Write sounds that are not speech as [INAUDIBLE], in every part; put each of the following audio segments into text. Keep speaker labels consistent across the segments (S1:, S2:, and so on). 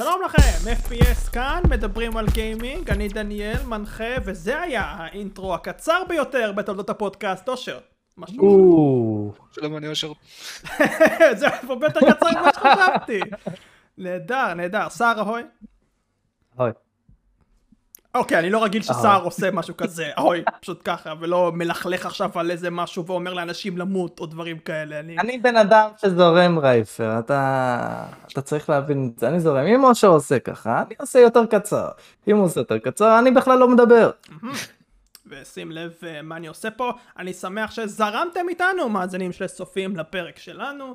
S1: שלום לכם, FPS כאן, מדברים על גיימינג, אני דניאל, מנחה, וזה היה האינטרו הקצר ביותר בתולדות הפודקאסט, אושר. משהו?
S2: שלום, אני אושר. [LAUGHS]
S1: זה הרבה יותר קצר ממה שחשבתי. נהדר, נהדר. סער אהוי?
S3: אהוי.
S1: אוקיי, אני לא רגיל שסער עושה משהו כזה, [LAUGHS] אוי, פשוט ככה, ולא מלכלך עכשיו על איזה משהו ואומר לאנשים למות או דברים כאלה. אני,
S3: אני בן אדם שזורם רייפר, אתה, אתה צריך להבין את זה, אני זורם. אם משה עושה ככה, אני עושה יותר קצר. אם הוא עושה יותר קצר, אני בכלל לא מדבר.
S1: ושים לב uh, מה אני עושה פה, אני שמח שזרמתם איתנו, מאזינים של סופים לפרק שלנו.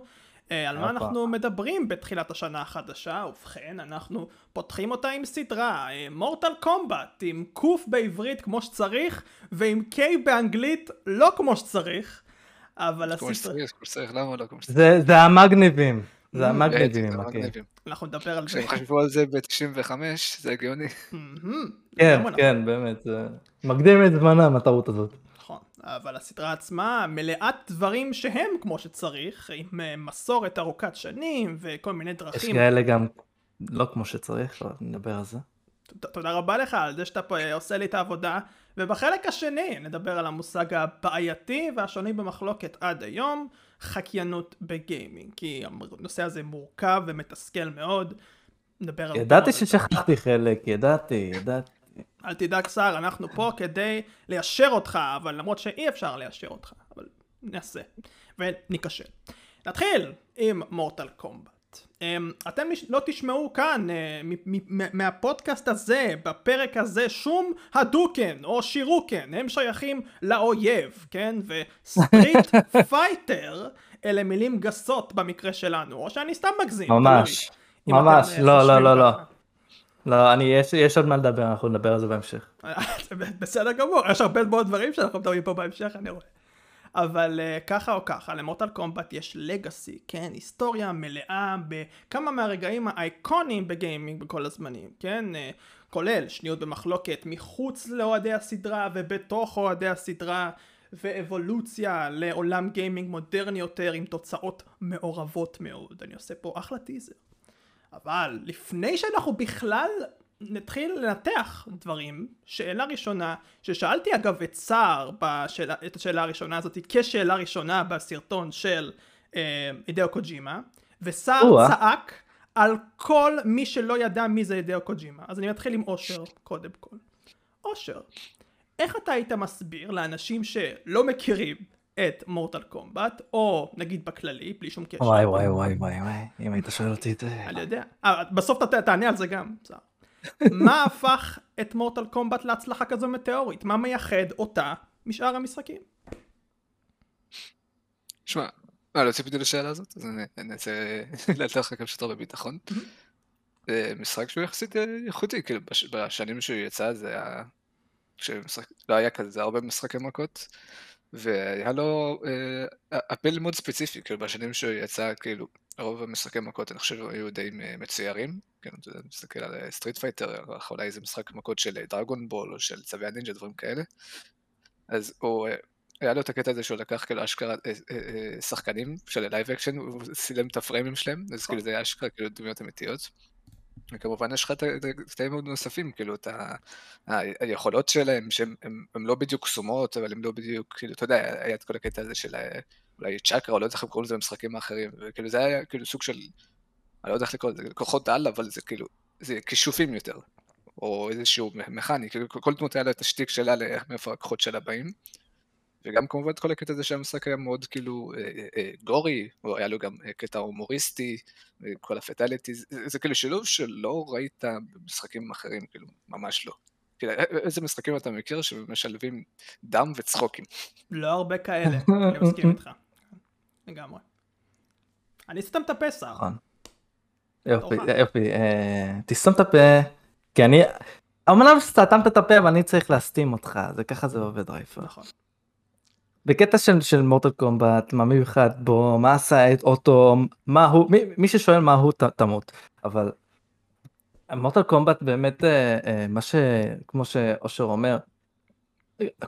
S1: אה, על מה אנחנו מדברים בתחילת השנה החדשה? ובכן, אנחנו פותחים אותה עם סדרה, מורטל אה, קומבט, עם קוף בעברית כמו שצריך, ועם קיי באנגלית לא כמו שצריך, אבל
S2: הסדרה... כמו שצריך, כמו שצריך, למה לא כמו
S3: שצריך? זה המגניבים. זה המגניבים,
S1: אנחנו נדבר על
S2: זה. כשהם חשבו על זה ב-95, זה הגיוני.
S3: כן, כן, באמת, זה מקדים את זמנם, הטעות הזאת.
S1: אבל הסדרה עצמה מלאת דברים שהם כמו שצריך, עם אה, מסורת ארוכת שנים וכל מיני דרכים.
S3: יש כאלה גם לא כמו שצריך, לא נדבר על זה.
S1: תודה רבה לך על זה שאתה פה אה, עושה לי את העבודה, ובחלק השני נדבר על המושג הבעייתי והשונה במחלוקת עד היום, חקיינות בגיימינג, כי הנושא הזה מורכב ומתסכל מאוד. נדבר
S3: על... ידעתי ששכחתי חלק, ידעתי, ידעתי.
S1: אל תדאג שר, אנחנו פה כדי ליישר אותך, אבל למרות שאי אפשר ליישר אותך, אבל נעשה, וניכשל. נתחיל עם מורטל קומבט. אמ, אתם לא תשמעו כאן אה, מהפודקאסט הזה, בפרק הזה, שום Hadouken או Shoryuken, הם שייכים לאויב, כן? ו Street Fighter [LAUGHS] אלה מילים גסות במקרה שלנו, או שאני סתם מגזים.
S3: ממש, ממש, אה, לא, לא, לא, לא. לא, אני, יש, יש עוד מה לדבר, אנחנו נדבר על זה בהמשך. [LAUGHS]
S1: בסדר גמור, יש הרבה מאוד דברים שאנחנו מדברים פה בהמשך, אני רואה. אבל uh, ככה או ככה, ל Mortal Kombat יש legacy, כן? היסטוריה מלאה בכמה מהרגעים האייקוניים ב gaming בכל הזמנים, כן? Uh, כולל שניות במחלוקת מחוץ לאוהדי הסדרה ובתוך אוהדי הסדרה. ואבולוציה לעולם גיימינג מודרני יותר עם תוצאות מעורבות מאוד. אני עושה פה אחלה טיזר. אבל לפני שאנחנו בכלל נתחיל לנתח דברים, שאלה ראשונה, ששאלתי אגב את סער בשאלה, את השאלה הראשונה הזאת כשאלה ראשונה בסרטון של אה, הידאו קוג'ימה, וסער צעק על כל מי שלא ידע מי זה הידאו קוג'ימה. אז אני מתחיל עם אושר קודם כל. אושר, איך אתה היית מסביר לאנשים שלא מכירים את מורטל קומבט, או נגיד בכללי, בלי שום קשר.
S3: וואי וואי וואי וואי וואי, אם היית שואל אותי את זה.
S1: אני יודע, אה, בסוף אתה תענה על זה גם. מה [LAUGHS] הפך את מורטל קומבט להצלחה כזו מטאורית? מה מייחד אותה משאר המשחקים?
S2: שמע, אה, לא ציפיתי לשאלה הזאת, אז אני אנסה [LAUGHS] לתאר לך כמה שיותר בביטחון. זה משחק שהוא יחסית אה, איכותי, כאילו בשנים שהוא יצא זה היה... כשמשחק... לא היה כזה, זה הרבה משחקי מכות. והיה לו אה, appeal מאוד ספציפי, כאילו בשנים שהוא יצא, כאילו, רוב המשחקי מכות אני חושב היו די מצוירים, כאילו, אתה יודע, מסתכל על Street Fighter, אולי איזה משחק מכות של Dragon Ball או של צבי הנינג'ה, דברים כאלה. אז הוא, אה, היה לו את הקטע הזה שהוא לקח כאילו אשכרה אה, שחקנים של live action, הוא צילם את הפריימים שלהם, אז כאילו זה היה אשכרה כאילו דמויות אמיתיות. וכמובן יש לך את מאוד נוספים, כאילו את. היכולות שלהם, שהן לא בדיוק קסומות, אבל הן לא בדיוק, כאילו, אתה יודע, היה את כל הקטע הזה של אולי צ'קרה, או לא יודע איך הם קוראים לזה במשחקים האחרים, וכאילו זה היה כאילו סוג של, אני לא יודע איך לקרוא לזה, כוחות על, אבל זה כאילו, זה כישופים יותר, או איזשהו מכני, כאילו כל דמות היה לה את השטיק שלה מאיפה הכוחות שלה באים. וגם כמובן את כל הקטע הזה שהמשחק היה מאוד כאילו אה, אה, אה, גורי, או היה לו גם קטע הומוריסטי, כל הפטליטי, זה, זה כאילו שילוב שלא ראית במשחקים אחרים, כאילו, ממש לא. כאילו, איזה משחקים אתה מכיר שמשלבים דם וצחוקים?
S1: לא הרבה כאלה, אני מסכים איתך. לגמרי. אני סתם את הפה, שר. נכון.
S3: יופי, יופי, תסתום את הפה, כי אני, אמנם סתמת את הפה ואני צריך להסתים אותך, זה ככה זה עובד רייפר. נכון. בקטע של, של מורטל קומבט מה מיוחד בו מה עשה את אוטו מה הוא מי, מי ששואל מה הוא ת, תמות. אבל מורטל קומבט באמת אה, אה, מה שכמו שאושר אומר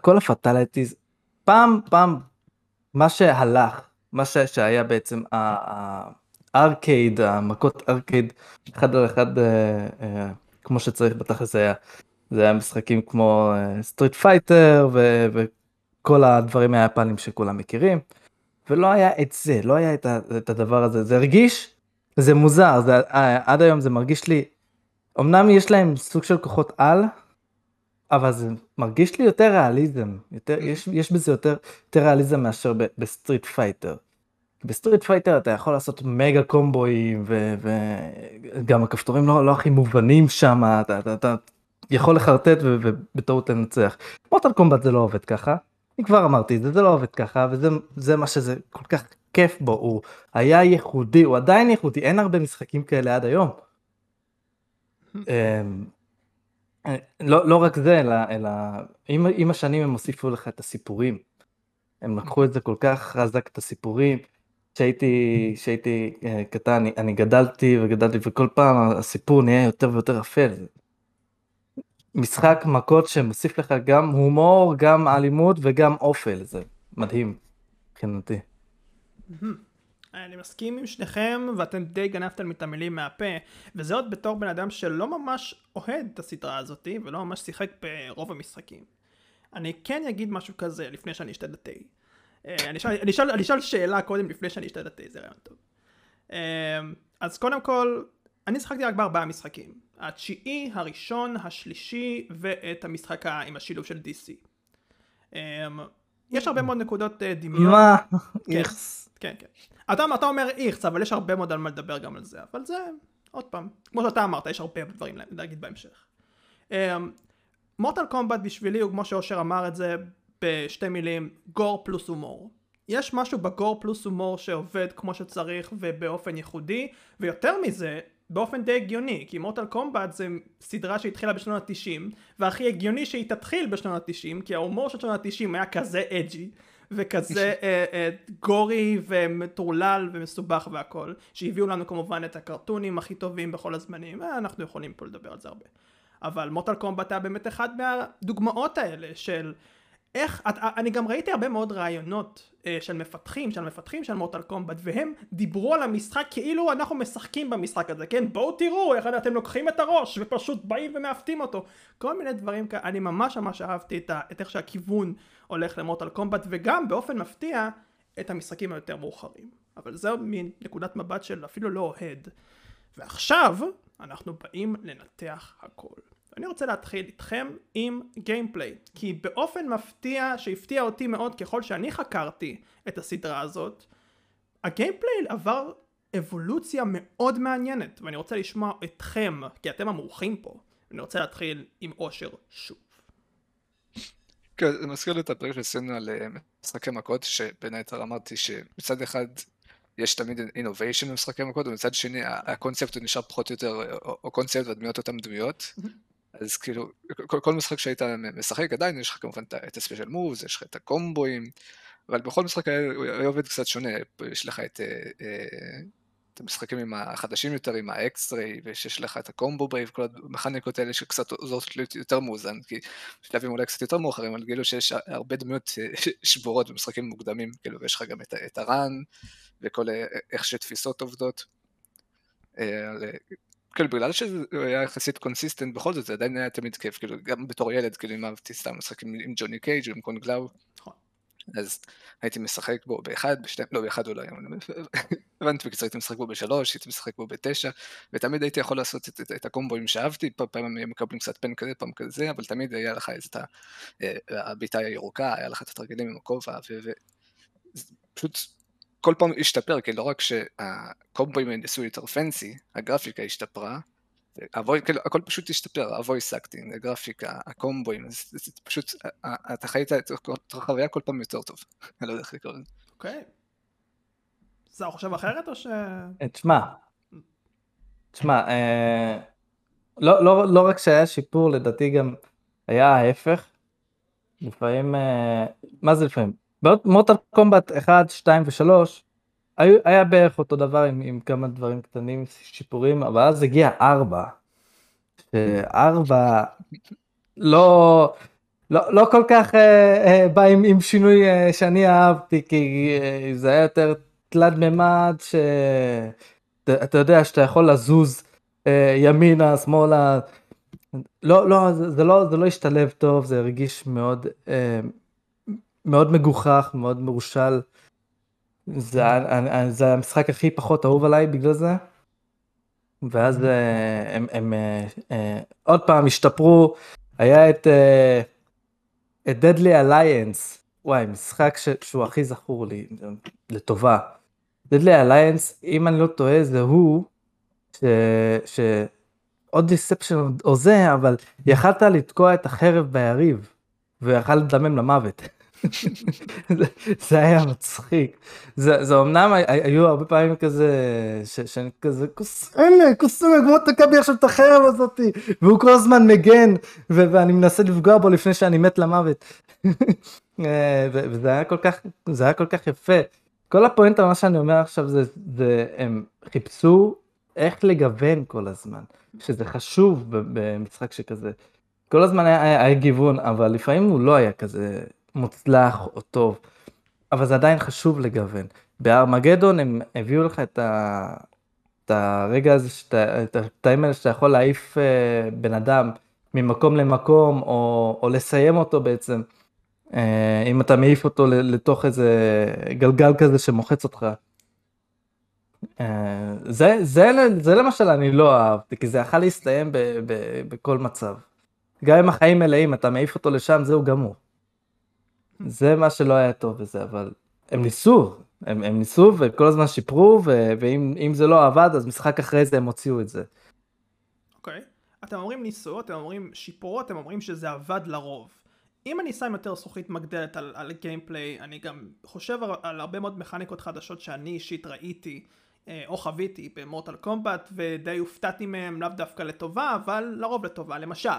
S3: כל הפטליטיז פעם פעם מה שהלך מה ש, שהיה בעצם הארקייד, המכות ארקייד, אחד על אחד אה, אה, כמו שצריך בתכלס היה, זה היה משחקים כמו Street אה, Fighter וכל הדברים היפנים שכולם מכירים, ולא היה את זה, לא היה את, ה, את הדבר הזה, זה הרגיש, זה מוזר, זה, אה, עד היום זה מרגיש לי, אמנם יש להם סוג של כוחות על, אבל זה מרגיש לי יותר ריאליזם, יותר, יש, יש בזה יותר, יותר ריאליזם מאשר ב Street Fighter. ב Street Fighter אתה יכול לעשות מגה קומבואים וגם הכפתורים לא, לא הכי מובנים שם, אתה, אתה, אתה יכול לחרטט ובטעות לנצח. Mortal Kombat זה לא עובד ככה, כבר אמרתי זה, זה לא עובד ככה וזה מה שזה כל כך כיף בו, הוא היה ייחודי, הוא עדיין ייחודי, אין הרבה משחקים כאלה עד היום. אמ, לא, לא רק זה, אלא, אלא עם, עם השנים הם הוסיפו לך את הסיפורים. הם לקחו את זה כל כך חזק, את הסיפורים. כשהייתי, כשהייתי אה, קטן, אני, אני גדלתי וגדלתי, וכל פעם הסיפור נהיה יותר ויותר אפל. משחק מכות שמוסיף לך גם הומור, גם אלימות וגם אופל, זה מדהים מבחינתי.
S1: אני מסכים עם שניכם ואתם די גנבתם את המילים מהפה וזה עוד בתור בן אדם שלא ממש אוהד את הסדרה הזאתי ולא ממש שיחק ברוב המשחקים. אני כן אגיד משהו כזה לפני שאני אשתה תה. אה, אני אשאל, אני, אשאל, אני אשאל שאלה קודם לפני שאני אשתה תה, זה רעיון טוב. אה, אז קודם כל, אני שיחקתי רק בארבעה משחקים. התשיעי, הראשון, השלישי ואת המשחק עם השילוב של DC. אה, יש הרבה מאוד נקודות דמיון.
S3: מה?
S1: כן, כן, כן. אתה, אתה אומר איכס, אבל יש הרבה מאוד על מה לדבר גם על זה, אבל זה, עוד פעם, כמו שאתה אמרת, יש הרבה דברים להגיד בהמשך. מורטל קומבט בשבילי הוא כמו שאושר אמר את זה בשתי מילים, גור פלוס הומור. יש משהו בגור פלוס הומור שעובד כמו שצריך ובאופן ייחודי, ויותר מזה, באופן די הגיוני, כי מורטל קומבט זה סדרה שהתחילה בשנות ה-90, והכי הגיוני שהיא תתחיל בשנות ה-90, כי ההומור של שנות ה-90 היה כזה אג'י, וכזה [LAUGHS] אה, אה, גורי ומטורלל ומסובך והכל, שהביאו לנו כמובן את הקרטונים הכי טובים בכל הזמנים, אה, אנחנו יכולים פה לדבר על זה הרבה. אבל מורטל קומבט היה באמת אחד מהדוגמאות האלה של איך, את, אני גם ראיתי הרבה מאוד רעיונות אה, של מפתחים, של מפתחים של מורטל קומבט, והם דיברו על המשחק כאילו אנחנו משחקים במשחק הזה, כן? בואו תראו איך אתם לוקחים את הראש ופשוט באים ומעוותים אותו. כל מיני דברים כאלה, אני ממש ממש אהבתי את, ה, את איך שהכיוון הולך למורטל קומבט, וגם באופן מפתיע את המשחקים היותר מאוחרים. אבל זהו מין נקודת מבט של אפילו לא אוהד. ועכשיו אנחנו באים לנתח הכל. אני רוצה להתחיל איתכם עם גיימפליי, כי באופן מפתיע, שהפתיע אותי מאוד ככל שאני חקרתי את הסדרה הזאת, הגיימפליי עבר אבולוציה מאוד מעניינת, ואני רוצה לשמוע אתכם, כי אתם המורחים פה, אני רוצה להתחיל עם אושר שוב.
S2: כן, זה מזכיר לי את הפרק שעשינו על משחקי מכות, שבין היתר אמרתי שמצד אחד יש תמיד אינוביישן במשחקי מכות, ומצד שני הקונספט הוא נשאר פחות או יותר, או קונספט והדמויות אותן דמויות. אז כאילו, כל, כל משחק שהיית משחק עדיין יש לך כמובן את הספיישל מובס, יש לך את הקומבואים, אבל בכל משחק היה, עובד קצת שונה, יש לך את, אה, אה, את המשחקים עם החדשים יותר, עם האקסטרי, ויש לך את הקומבו ברייב, כל המכניקות האלה שקצת עוזרות להיות יותר מאוזן, כי בשלבים אולי קצת יותר מאוחרים, אבל גילו שיש הרבה דמויות אה, שבורות במשחקים מוקדמים, כאילו, ויש לך גם את, את הרן, וכל איך שתפיסות עובדות. כאילו בגלל שזה היה יחסית קונסיסטנט בכל זאת זה עדיין היה תמיד כיף כאילו גם בתור ילד כאילו אם אהבתי סתם משחק עם, עם ג'וני קייג' עם קונגלאו נכון. אז הייתי משחק בו באחד, בשתי, לא באחד אולי, [LAUGHS] הבנתי בקיצור הייתי משחק בו בשלוש, הייתי משחק בו בתשע, ותמיד הייתי יכול לעשות את, את, את הקומבוים שאהבתי, פעם הם מקבלים קצת פן כזה, פעם כזה, אבל תמיד היה לך את אה, הבעיטה הירוקה, היה לך את התרגילים עם הכובע, ופשוט כל פעם השתפר, כי לא רק שהקומבואים נעשו יותר fancy, הגרפיקה השתפרה, הווי, כאילו, הכל פשוט השתפר, ה voice acting, הגרפיקה, הקומבואים, זה, זה, זה פשוט, אתה חיית את החוויה כל פעם יותר טוב, [LAUGHS] אני לא יודע איך לקרוא לזה.
S1: אוקיי. זה חושב אחרת או ש...
S3: אה, תשמע, תשמע, אה, לא, לא, לא רק שהיה שיפור, לדעתי גם היה ההפך. לפעמים, אה, מה זה לפעמים? מוטל קומבט 1, 2 ו-3 היה בערך אותו דבר עם, עם כמה דברים קטנים, שיפורים, אבל אז הגיע 4. 4 לא, לא, לא כל כך אה, אה, בא עם, עם שינוי אה, שאני אהבתי, כי אה, זה היה יותר תלת מימד, אתה יודע שאתה יכול לזוז אה, ימינה, שמאלה, לא, לא, זה לא, זה לא השתלב טוב, זה הרגיש מאוד, אה, מאוד מגוחך, מאוד מרושל. זה, זה המשחק הכי פחות אהוב עליי בגלל זה. ואז אה, הם, הם אה, עוד פעם השתפרו, היה את, את Deadly Alliance, וואי, משחק ש, שהוא הכי זכור לי, לטובה. Deadly Alliance, אם אני לא טועה, זה הוא, ש... ש... עוד דיספשן או זה, אבל יכלת לתקוע את החרב ביריב, ויכל לדמם למוות. זה היה מצחיק. זה, זה אמנם היו הרבה פעמים כזה, ש, שאני כזה, קוסמק, קוסמק, בוא תקע בי עכשיו את החרב הזאתי, והוא כל הזמן מגן, ו- ואני מנסה לפגוע בו לפני שאני מת למוות. אה, וזה היה כל כך, זה היה כל כך יפה. כל הפואנטה, מה שאני אומר עכשיו זה, זה הם חיפשו איך לגוון כל הזמן, שזה חשוב במשחק שכזה. כל הזמן היה, היה, היה גיוון, אבל לפעמים הוא לא היה כזה מוצלח או טוב, אבל זה עדיין חשוב לגוון. בארמגדון הם הביאו לך את, ה, את הרגע הזה, שאתה, את הקטעים האלה שאתה יכול להעיף uh, בן אדם ממקום למקום, או, או לסיים אותו בעצם. Uh, אם אתה מעיף אותו לתוך איזה גלגל כזה שמוחץ אותך. אה, זה, זה, זה למשל אני לא אהבתי, כי זה יכול להסתיים ב, ב, בכל מצב. גם אם החיים מלאים, אתה מעיף אותו לשם, זהו גמור. זה מה שלא היה טוב בזה, אבל הם ניסו, הם, הם ניסו וכל הזמן שיפרו, ו, ואם זה לא עבד, אז משחק אחרי זה הם הוציאו את זה.
S1: אוקיי, okay. אתם אומרים ניסו, אתם אומרים שיפרו, אתם אומרים שזה עבד לרוב. אם אני שם יותר זכוכית מגדלת על, על גיימפליי, אני גם חושב על, על הרבה מאוד מכניקות חדשות שאני אישית ראיתי. אה, או חוויתי במורטל קומבט ודי הופתעתי מהם לאו דווקא לטובה אבל לרוב לטובה למשל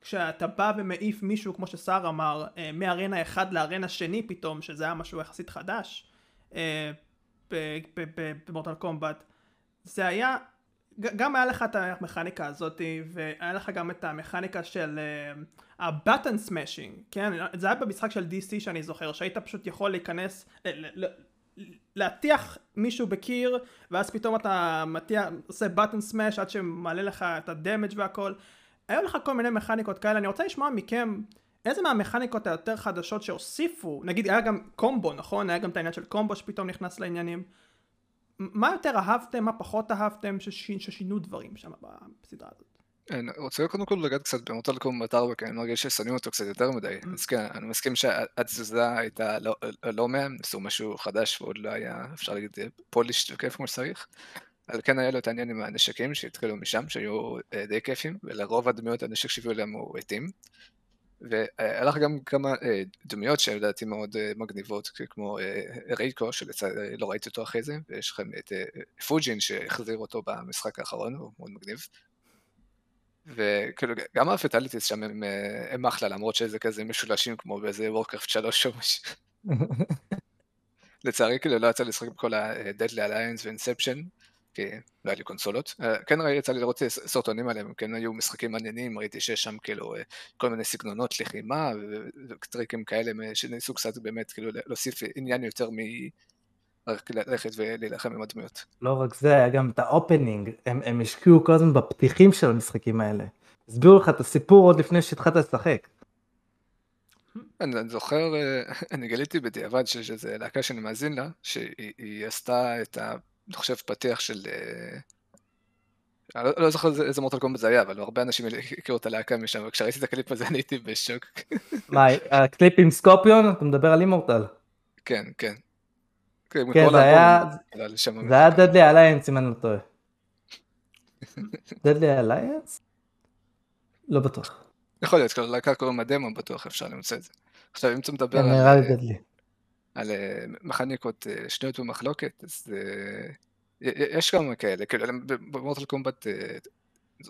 S1: כשאתה בא ומעיף מישהו כמו שסער אמר אה, מארנה אחד לארנה שני פתאום שזה היה משהו יחסית חדש ב Mortal Kombat זה היה גם היה לך את המכניקה הזאת והיה לך גם את המכניקה של ה button smashing כן? זה היה במשחק של DC שאני זוכר שהיית פשוט יכול להיכנס להטיח מישהו בקיר ואז פתאום אתה מטיח, עושה button smash עד שמעלה לך את ה damage והכל היו לך כל מיני מכניקות כאלה אני רוצה לשמוע מכם איזה מהמכניקות היותר חדשות שהוסיפו נגיד היה גם קומבו נכון היה גם את העניין של קומבו שפתאום נכנס לעניינים מה יותר אהבתם מה פחות אהבתם ששינו דברים שם בסדרה הזאת
S2: אני רוצה קודם כל לגעת קצת במוטל קומבט 4, כי אני מרגיש ששמים אותו קצת יותר מדי. Mm. אז כן, אני מסכים שהתזוזה הייתה לא, לא מהם, ניסו משהו חדש ועוד לא היה, אפשר להגיד, פולישט וכיף כמו שצריך. אבל כן היה לו את העניין עם הנשקים שהתחילו משם, שהיו אה, די כיפים, ולרוב הדמויות הנשק שהביאו אליהם הוא עטים. והיה לך גם כמה אה, דמויות שלדעתי מאוד אה, מגניבות, כמו רייקו, שלצערי לא ראיתי אותו אחרי זה, ויש לכם את פוג'ין שהחזיר אותו במשחק האחרון, הוא מאוד מגניב. וכאילו גם הפטליטיס שם הם, הם אחלה למרות שזה כזה משולשים כמו באיזה וורקראפט 3 או משהו. [LAUGHS] לצערי כאילו לא יצא לשחק בכל ה-Deadly Alliance ו-Inception לא היה לי קונסולות. אה, כן יצא לי לראות סרטונים עליהם, כן היו משחקים מעניינים, ראיתי שיש שם כאילו אה, כל מיני סגנונות לחימה וטריקים כאלה שניסו קצת באמת כאילו להוסיף עניין יותר מ... רק ללכת ולהילחם עם הדמויות.
S3: לא רק זה, היה גם את האופנינג, הם, הם השקיעו כל הזמן בפתיחים של המשחקים האלה. הסבירו לך את הסיפור עוד לפני שהתחלת לשחק.
S2: אני, אני זוכר, אה, [LAUGHS] אני גיליתי בדיעבד שיש איזו להקה שאני מאזין לה, שהיא עשתה את ה... אני חושב פתיח של... אה, אני לא, לא זוכר איזה Mortal Kombat זה היה, אבל הרבה אנשים הכירו את הלהקה משם, וכשראיתי את הקליפ הזה אני הייתי בשוק.
S3: מה, הקליפ עם סקורפיון? אתה מדבר על Immortal.
S2: כן, כן.
S3: כן, כן זה היה, זה היה Deadly Alliance אם אני לא טועה. Deadly Alliance? לא בטוח.
S2: יכול להיות, כאילו להקה קוראים הדמו בטוח אפשר למצוא את זה. עכשיו אם אתה מדבר
S3: כן, על, אה,
S2: על אה, מכניקות אה, שנויות במחלוקת, אז יש כמה כאלה, כאילו במורטל קומבט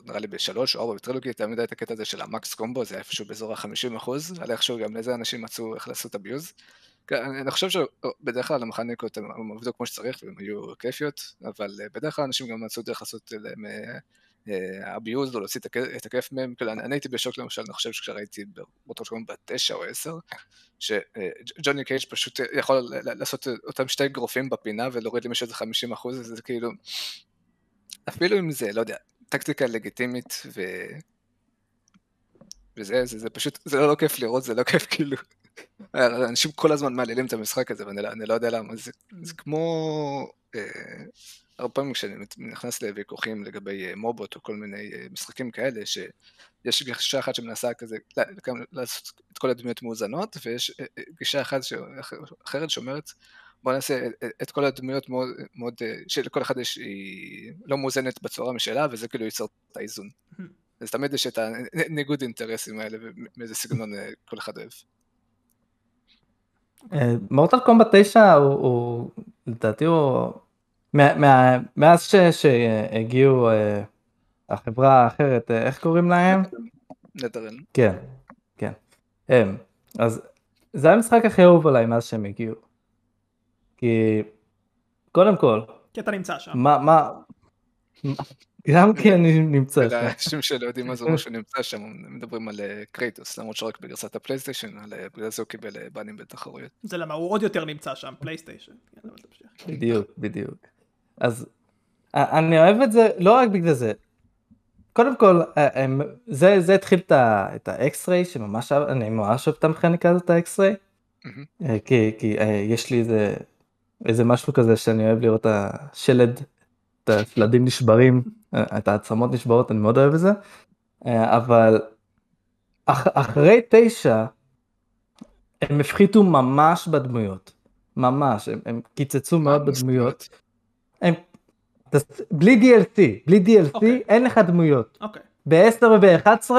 S2: נראה לי בשלוש או ארבע בטרילוגי תמיד היה את הקטע הזה של המקס קומבו, זה היה איפשהו באזור ה-50 אחוז, על איכשהו גם לזה אנשים מצאו איך לעשות אביוז. כן, אני חושב שבדרך כלל המכניקות הן עובדו כמו שצריך והן היו כיפיות, אבל אה, בדרך כלל אנשים גם מצאו דרך לעשות להם אביוז או להוציא את הכיף מהם, כאילו אני הייתי בשוק למשל, אני חושב שכשראיתי באותו שקוראים בתשע או עשר, שג'וני קייג' פשוט יכול לעשות אותם שתי גרופים בפינה ולהוריד למישהו איזה 50 אחוז, זה כאילו, אפילו אם זה, לא יודע, טקטיקה לגיטימית ו... וזה, זה, זה פשוט, זה לא, לא כיף לראות, זה לא כיף כאילו. אנשים כל הזמן מעלילים את המשחק הזה, ואני לא, לא יודע למה, זה, זה כמו... אה, הרבה פעמים כשאני נכנס לוויכוחים לגבי אה, מובות או כל מיני אה, משחקים כאלה, שיש גישה אחת שמנסה כזה, לעשות את כל הדמויות מאוזנות, ויש אה, גישה אחת אחרת שאומרת, בוא נעשה את כל הדמויות מאוד, מאוד שלכל אחד יש, היא לא מאוזנת בצורה משלה, וזה כאילו ייצור את האיזון. אז תמיד יש את הניגוד אינטרסים האלה, ומאיזה סגנון כל אחד אוהב.
S3: מורטל קומבט 9 הוא לדעתי הוא מאז שהגיעו אה, החברה האחרת, אה, איך קוראים להם?
S2: נטרל.
S3: כן, כן. הם. אז זה המשחק הכי אהוב עליי מאז שהם הגיעו. כי קודם כל.
S1: כי אתה נמצא שם.
S3: מה, מה, גם כי אני נמצא
S2: שם. אנשים שלא יודעים מה זה אומר שהוא נמצא שם, מדברים על אה, קרייטוס, למרות שרק בגרסת ה PlayStation, בגלל זה הוא קיבל באנים בתחרויות.
S1: זה למה הוא עוד יותר נמצא שם, PlayStation.
S3: בדיוק, בדיוק. אז אני אוהב את זה לא רק בגלל זה. קודם כל, זה, זה התחיל את ה X-ray, שממש, אני ממש אוהב את המכניקה הזאת, ה X-ray. כי, כי יש לי איזה, איזה משהו כזה שאני אוהב לראות את השלד, את השלדים נשברים, את העצמות נשברות, אני מאוד אוהב את זה. אבל אח, אחרי תשע, הם הפחיתו ממש בדמויות. ממש, הם, הם קיצצו מאוד בדמויות. הם... בלי DLC, בלי DLC okay. אוקיי. אין לך דמויות.
S1: Okay.
S3: ב-10 וב-11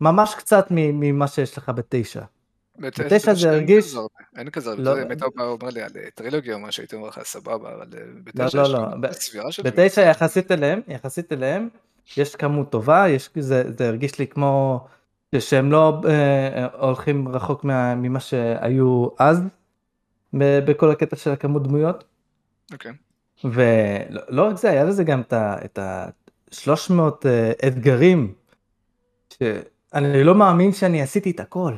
S3: ממש קצת ממה שיש לך בתשע. בתשע זה הרגיש...
S2: אין כזה, לא, אם היית אומר לי על אה, טרילוגיה או משהו, הייתי אומר לך סבבה, אבל אה,
S3: בתשע לא, לא, לא. בתשע יחסית אליהם, יחסית אליהם, יש כמות טובה, יש, זה, הרגיש לי כמו שהם לא אה, הולכים רחוק מה, ממה שהיו אז, בכל הקטע של הכמות דמויות.
S2: אוקיי.
S3: ולא רק זה, היה לזה גם את ה-300 אה, אתגרים, שאני לא מאמין שאני עשיתי את הכל.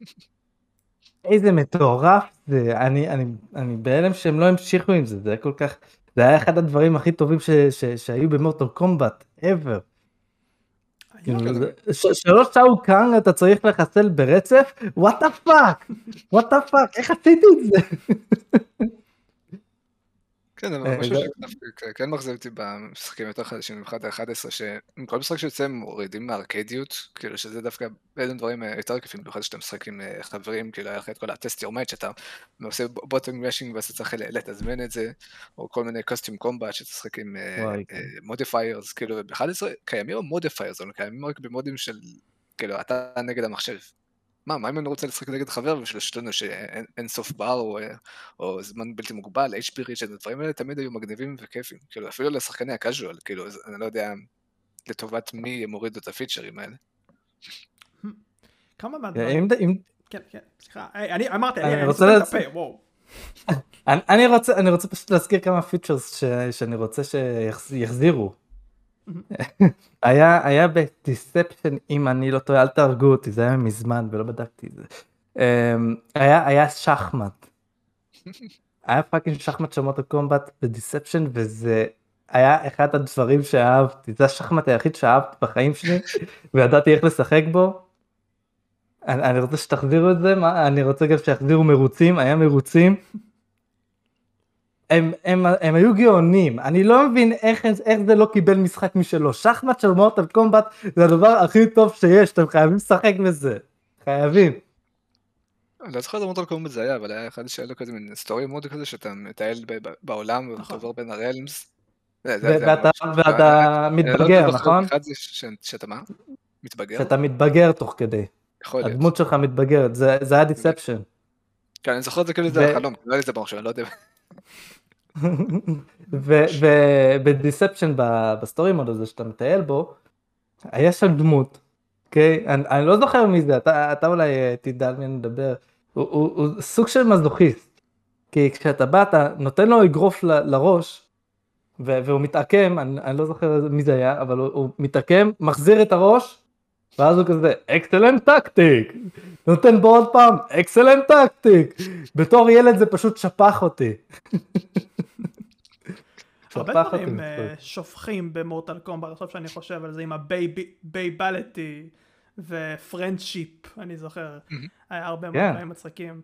S3: [LAUGHS] איזה מטורף זה, אני, אני, אני בהלם שהם לא המשיכו עם זה, זה היה כל כך, זה היה אחד הדברים הכי טובים ש, ש, שהיו ב Mortal Kombat, ever. כאילו, שלוש Shao Kahn אתה צריך לחסל ברצף? What the fuck? What the fuck? איך עשיתי את זה? [LAUGHS]
S2: כן, אבל משהו שדווקא כן מחזיר אותי במשחקים יותר חדשים, במיוחד ה-11, שכל משחק שיוצא הם מורידים מהארקדיות, כאילו שזה דווקא בין דברים אה, יותר כיפים, במיוחד שאתה משחק עם אה, חברים, כאילו היה לך את כל ה Test Your Might, שאתה עושה button mashing ואז אתה צריך לתזמן את זה, או כל מיני custom combat שאתה משחק עם modifiers, אה, כאילו ב-11 קיימים modifiers, אבל קיימים רק במודים של, כאילו אתה נגד המחשב. מה, מה אם אני רוצה לשחק נגד חבר ושלשנינו יש אין סוף בר או, או זמן בלתי מוגבל, HP regen, הדברים האלה תמיד היו מגניבים וכיפים, כאילו אפילו לשחקני ה casual, כאילו אני לא יודע לטובת מי הם הורידו את הפיצ'רים האלה.
S1: כמה מהדברים... כן, כן, סליחה, אני אמרתי, אני רוצה את הפה, וואו. [LAUGHS]
S3: אני רוצה, אני רוצה פשוט להזכיר כמה features שאני רוצה שיחזירו. [LAUGHS] היה היה ב Deception אם אני לא טועה אל תהרגו אותי זה היה מזמן ולא בדקתי את זה אמ, היה היה שחמט. [LAUGHS] היה fucking שחמט של Mortal Kombat ב Deception וזה היה אחד הדברים שאהבתי זה השחמט היחיד שאהבתי בחיים שלי [LAUGHS] וידעתי איך לשחק בו. אני, אני רוצה שתחזירו את זה מה אני רוצה גם שיחזירו מרוצים היה מרוצים הם, הם, הם היו גאונים, אני לא מבין איך, איך זה לא קיבל משחק משלו, שחמט של מורטל קומבט זה הדבר הכי טוב שיש, אתם חייבים לשחק בזה, חייבים.
S2: אני לא זוכר איזה מורטל קומבט זה היה, אבל היה אחד שהיה לו כזה מין סטורי מוד כזה שאתה מטייל בעולם ואתה נכון. עובר בין הריילמס.
S3: ואתה מתבגר, נכון?
S2: שאתה מה? מתבגר?
S3: שאתה מתבגר תוך כדי. הדמות שלך מתבגרת, זה היה Deception.
S2: כן, אני זוכר את זה כאילו זה החלום, לא היה לי את זה במחשב, אני לא יודע.
S3: וב Deception ב story mode הזה שאתה מטייל בו, היה שם דמות, אוקיי? אני, אני לא זוכר מי זה, אתה, אתה אולי אה, תדע על מי אני מדבר, הוא, הוא, הוא סוג של מזוכיסט, כי כשאתה בא אתה נותן לו אגרוף ל, לראש, והוא מתעקם, אני, אני לא זוכר מי זה היה, אבל הוא, הוא מתעקם, מחזיר את הראש, ואז הוא כזה, excellent tactic, נותן בו עוד פעם, excellent tactic, בתור ילד זה פשוט שפך אותי.
S1: הרבה דברים אה, שופכים ב Mortal Kombat, עכשיו שאני חושב על זה עם ה Babality ו Friendship, אני זוכר, היה הרבה מאוד כן. דברים מצחיקים.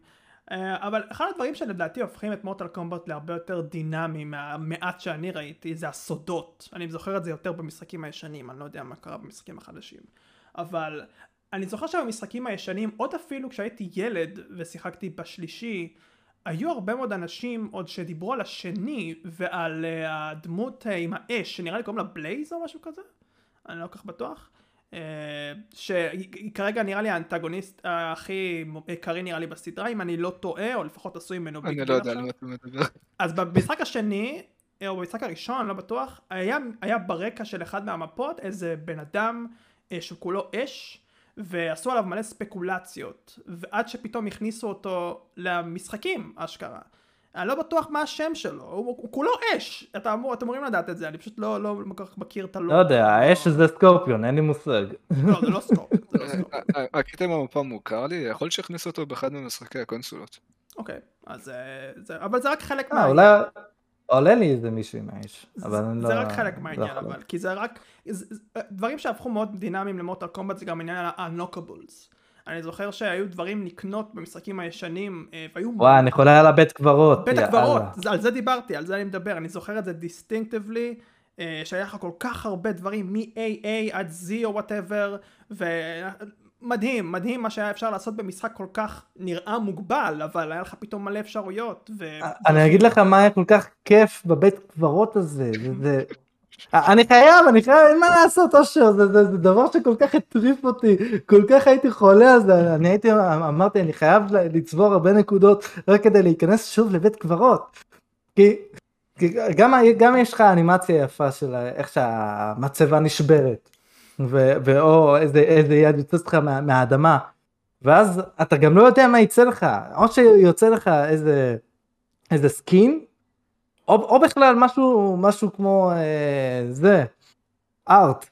S1: אה, אבל אחד הדברים שלדעתי הופכים את מורטל קומבט להרבה יותר דינמי מהמעט שאני ראיתי זה הסודות. אני זוכר את זה יותר במשחקים הישנים, אני לא יודע מה קרה במשחקים החדשים. אבל אני זוכר שבמשחקים הישנים, עוד אפילו כשהייתי ילד ושיחקתי בשלישי, היו הרבה מאוד אנשים עוד שדיברו על השני ועל uh, הדמות uh, עם האש, שנראה לי קוראים לה בלייז או משהו כזה? אני לא כל כך בטוח. Uh, שהיא כרגע נראה לי האנטגוניסט הכי עיקרי נראה לי בסדרה, אם אני לא טועה, או לפחות עשוי ממנו
S2: אני לא יודע על מה אתה מדבר.
S1: אז במשחק השני, או במשחק הראשון, לא בטוח, היה, היה ברקע של אחד מהמפות איזה בן אדם שכולו אש. ועשו עליו מלא ספקולציות, ועד שפתאום הכניסו אותו למשחקים, אשכרה. אני לא בטוח מה השם שלו, הוא, הוא כולו אש, אתה אמור, אתם אמורים לדעת את זה, אני פשוט לא, לא כל כך מכיר את הלא.
S3: לא יודע, האש זה סקורפיון, אין לי מושג.
S1: לא, זה לא סקורפיון, זה לא
S2: סקורפיון. הקטע במפה מוכר לי, יכול להיות שהכניסו אותו באחד ממשחקי הקונסולות.
S1: אוקיי, אז זה, אבל זה רק חלק
S3: אה, מה... אולי... עולה לי איזה מישהו עם האש, אבל
S1: אני לא... זה רק חלק מהעניין, אבל, כי זה רק... דברים שהפכו מאוד דינמיים למוטל קומבט זה גם עניין הנוקבולס. אני זוכר שהיו דברים לקנות במשחקים הישנים, אה, והיו...
S3: וואי, אני חולה על הבית קברות.
S1: בית הקברות, על זה דיברתי, על זה אני מדבר, אני זוכר את זה distinctively, אה, שהיה לך כל כך הרבה דברים, מ-A עד Z או whatever, מדהים, מדהים מה שהיה אפשר לעשות במשחק כל כך נראה מוגבל, אבל היה לך פתאום מלא אפשרויות. ו...
S3: אני אגיד לך מה היה כל כך כיף בבית קברות הזה, זה... אני חייב, אני חייב, אין מה לעשות אושר, זה, זה, זה דבר שכל כך הטריף אותי, כל כך הייתי חולה זה, אני הייתי, אמרתי, אני חייב לצבור הרבה נקודות רק כדי להיכנס שוב לבית קברות. כי, כי גם, גם יש לך אנימציה יפה של איך שהמצבה נשברת. ואו איזה, איזה יד יוצאת לך מה, מהאדמה, ואז אתה גם לא יודע מה יצא לך, או שיוצא לך איזה, איזה סקין, או, או בכלל משהו, משהו כמו אה, זה, ארט.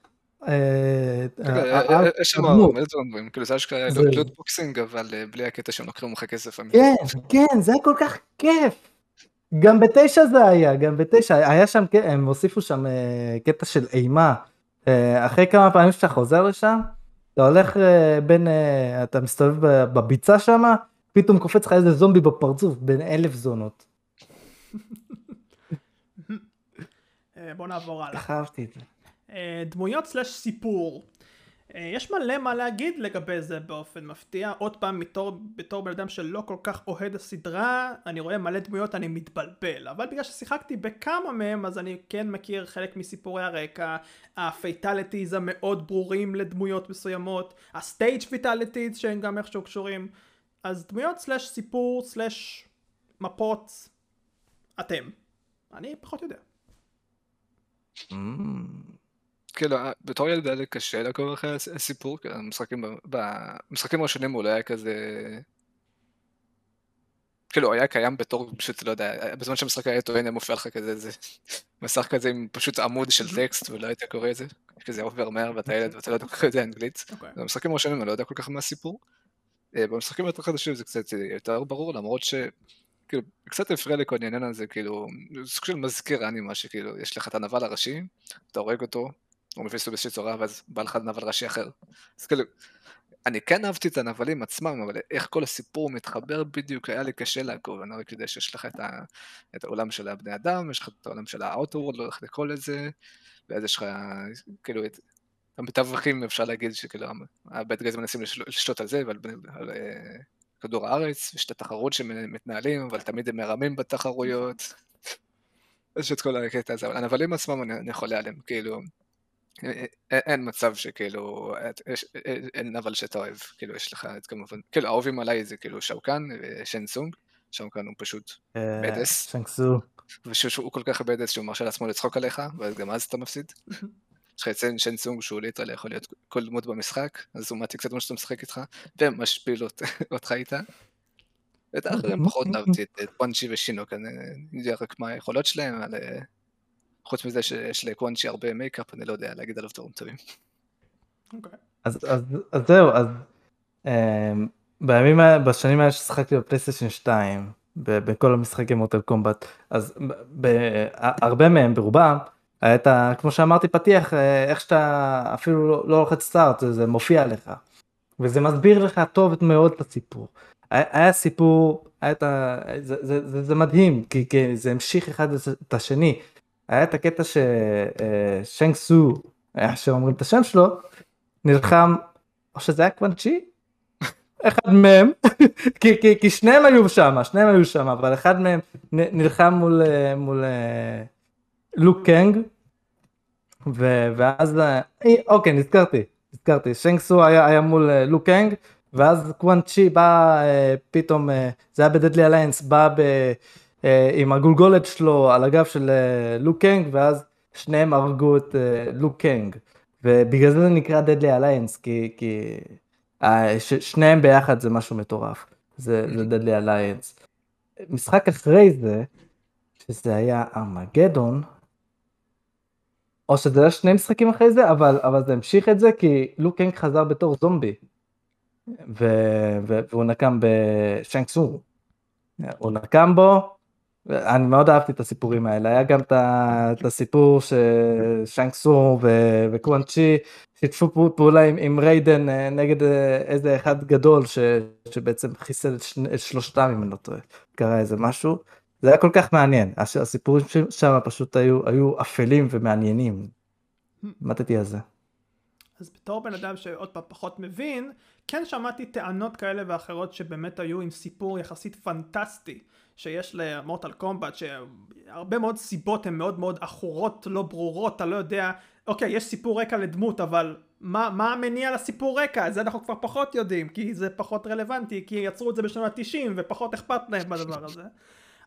S2: אה, אה, יש שם הרבה דברים, כאילו זה אשכרה loot boxing אבל בלי הקטע שהם לוקחים לך כסף.
S3: כן, כן, זה היה כל כך כיף. גם בתשע זה היה, גם בתשע, היה שם, הם הוסיפו שם קטע של אימה, אה, אחרי כמה פעמים שאתה חוזר לשם, אתה הולך אה, בין, אה, אתה מסתובב בביצה שם, פתאום קופץ לך איזה זומבי בפרצוף בן אלף זונות.
S1: בוא נעבור הלאה.
S3: איך אהבתי את זה.
S1: דמויות slash סיפור. אה, יש מלא מה להגיד לגבי זה באופן מפתיע, עוד פעם מתור, בתור בן אדם שלא כל כך אוהד הסדרה, אני רואה מלא דמויות אני מתבלבל, אבל בגלל ששיחקתי בכמה מהם אז אני כן מכיר חלק מסיפורי הרקע, ה fatalities המאוד ברורים לדמויות מסוימות, ה stage fatalities שהם גם איכשהו קשורים, אז דמויות slash סיפור slash מפות, אתם, אני פחות יודע.
S2: Mm. כאילו, בתור ילד היה לי קשה לעקוב אחרי הסיפור, כאילו, המשחקים, במשחקים הראשונים הוא לא היה כזה... כאילו, היה קיים בתור, פשוט, לא יודע, בזמן שהמשחק היה טוען, היה מופיע לך כזה, איזה מסך כזה עם פשוט עמוד של טקסט, ולא היית קורא את זה, כזה עובר מהר ואתה ילד ואתה לא יודע כל כך יודע אנגלית. אוקיי. במשחקים הראשונים אני לא יודע כל כך מה הסיפור. אה, במשחקים יותר חדשים זה קצת יותר ברור, למרות ש... כאילו, קצת הפריע לי כל העניין הזה, כאילו, סוג של מזכיר אנימה, שכאילו, יש לך את הנבל הראשי, אתה הורג אותו, הוא מביס אותו באיזושהי צורה, ואז בא לך נבל ראשי אחר. אז כאילו, אני כן אהבתי את הנבלים עצמם, אבל איך כל הסיפור מתחבר בדיוק, היה לי קשה לעקוב, אני רק יודע שיש לך את, ה, את העולם של הבני אדם, יש לך את העולם של האוטוורד, לא איך לקרוא לזה, ואז יש לך, כאילו, את המתווכים, אפשר להגיד שכאילו, הבית גז מנסים לשלוט על זה, ועל על, אה, כדור הארץ, יש את התחרות שמתנהלים, אבל תמיד הם מרמים בתחרויות. יש את כל הקטע הזה, אבל הנבלים עצמם אני חולה עליהם, כאילו, אין מצב שכאילו, אין אבל שאתה אוהב, כאילו יש לך את כמובן, כאילו האהובים עליי זה כאילו שאוקן ושן סונג, שאוקן הוא פשוט
S3: אה, בדס, שנקסו,
S2: ושהוא כל כך בדס שהוא מרשה לעצמו לצחוק עליך, וגם אז אתה מפסיד. [LAUGHS] יש לך את Shang Tsung שהוא literally יכול להיות כל דמות במשחק, אז הוא מעתיק קצת מה שאתה משחק איתך, ומשפיל אותך איתה. ואת האחרים [LAUGHS] פחות אהבתי את Quan Chi ו Shinnok, אני יודע רק מה היכולות שלהם, אבל... חוץ מזה שיש ל Quan Chi הרבה מייקאפ, אני לא יודע להגיד עליו דברים טובים.
S3: אוקיי. אז, אז, אז זהו, אז um, בימים, בשנים האלה ששחקתי בפלייסטיישן 2, בכל המשחקים Mortal Kombat, אז הרבה מהם, ברובם, הייתה, כמו שאמרתי פתיח, אה, איך שאתה אפילו לא, לא לוחץ סטארט, זה, זה מופיע לך. וזה מסביר לך טוב מאוד את הסיפור. היה, היה סיפור, היה את ה... זה, זה, זה, זה מדהים, כי, כי זה המשיך אחד את השני. היה את הקטע ששנק אה, סו, איך שאומרים את השם שלו, נלחם, או שזה היה קוונצ'י? אחד מהם, [LAUGHS] כי, כי, כי שניהם היו שם, שניהם היו שם, אבל אחד מהם נלחם מול, אה, מול אה, Liu Kang, ו, ואז, אה, אוקיי, נזכרתי, נזכרתי, Shang Tsung היה, היה מול Liu Kang, ואז Quan Chi בא פתאום, זה היה ב Deadly Alliance, בא ב, עם הגולגולת שלו על הגב של Liu Kang, ואז שניהם הרגו את Liu Kang, ובגלל זה זה נקרא Deadly Alliance, כי, כי אה, שניהם ביחד זה משהו מטורף, זה, דדלי אליינס. משחק אחרי זה, שזה היה ארמגדון, או שזה היה שני משחקים אחרי זה, אבל, אבל זה המשיך את זה כי לוק קנג חזר בתור זומבי. ו, והוא נקם בשנקסור. הוא נקם בו, אני מאוד אהבתי את הסיפורים האלה, היה גם את הסיפור ששנקסור וקוואנצ'י שיתפו פעולה עם, עם ריידן אה, נגד אה, איזה אחד גדול ש, שבעצם חיסל את, שני, את שלושתם אם אני לא טועה, קרה איזה משהו, זה היה כל כך מעניין, הסיפורים שם פשוט היו, היו אפלים ומעניינים, למדתי על זה.
S1: אז בתור בן אדם שעוד פעם פחות מבין, כן שמעתי טענות כאלה ואחרות שבאמת היו עם סיפור יחסית פנטסטי שיש למורטל קומבט שהרבה מאוד סיבות הן מאוד מאוד עכורות לא ברורות אתה לא יודע. אוקיי יש סיפור רקע לדמות אבל מה, מה המניע לסיפור רקע? זה אנחנו כבר פחות יודעים כי זה פחות רלוונטי כי יצרו את זה בשנות ה-90 ופחות אכפת להם בדבר הזה.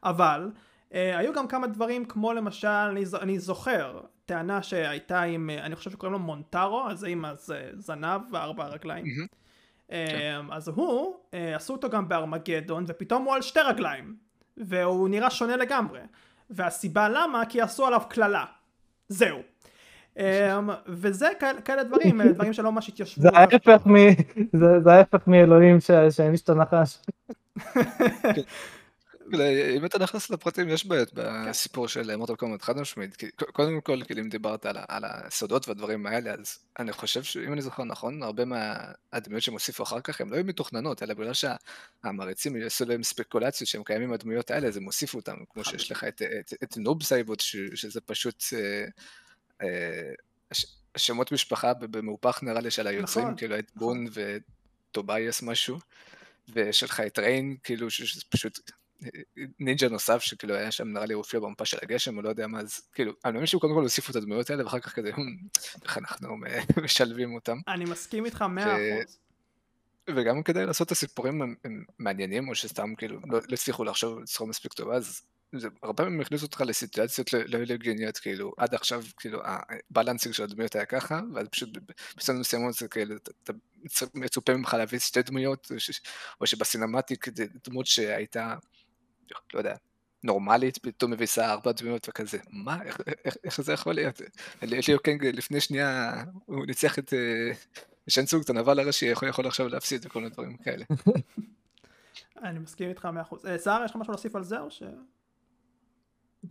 S1: אבל אה, היו גם כמה דברים כמו למשל אני, אני זוכר טענה שהייתה עם אה, אני חושב שקוראים לו מונטרו אז זה עם הזנב וארבע הרגליים. mm-hmm. אז הוא אה, עשו אותו גם בארמגדון ופתאום הוא על שתי רגליים והוא נראה שונה לגמרי. והסיבה למה כי עשו עליו קללה. זהו. um, וזה כאלה, דברים [LAUGHS] דברים שלא ממש התיישבו.
S3: זה ההפך מאלוהים שהעניש את הנחש [LAUGHS]
S2: אם אתה נכנס לפרטים יש בעיות בסיפור של מוטל קומט חד משמעית, קודם כל כאילו אם דיברת על הסודות והדברים האלה אז אני חושב שאם אני זוכר נכון הרבה מהדמויות שהם הוסיפו אחר כך הם לא היו מתוכננות אלא בגלל שהמעריצים יעשו להם ספקולציות שהם קיימים הדמויות האלה אז הם הוסיפו אותם כמו שיש לך את נוב סייבוט שזה פשוט אה, אה, שמות משפחה במהופך נראה לי של היוצרים נכון, כאילו את בון נכון. וטובייס משהו ויש לך את ריין כאילו שזה פשוט נינג'ה נוסף שכאילו היה שם נראה לי הופיע במפה של הגשם או לא יודע מה אז כאילו אני מאמין שקודם כל הוסיפו את הדמויות האלה ואחר כך כזה איך אנחנו [LAUGHS] משלבים אותם.
S1: אני מסכים איתך מאה אחוז.
S2: וגם כדי לעשות את הסיפורים מעניינים או שסתם כאילו לא, לא הצליחו לחשוב בצורה מספיק טובה אז זה הרבה פעמים הכניסו אותך לסיטואציות לא, לא הגיוניות כאילו עד עכשיו כאילו הבלנסינג של הדמויות היה ככה ואז פשוט בסדר מסוימות זה כאילו אתה מצופה ממך להביא שתי דמויות או שבסינמטיק דמות שהייתה לא יודע, נורמלית, פתאום מביסה ארבע דמויות וכזה, מה, איך, איך, איך זה יכול להיות? ליאו קנג לפני שנייה, הוא ניצח את אה, שנסוג, את הנבל הראשי, יכול, יכול עכשיו להפסיד וכל מיני דברים כאלה. [LAUGHS]
S1: אני מסכים איתך מאה אחוז. אה, סער, יש לך משהו להוסיף על זה או ש...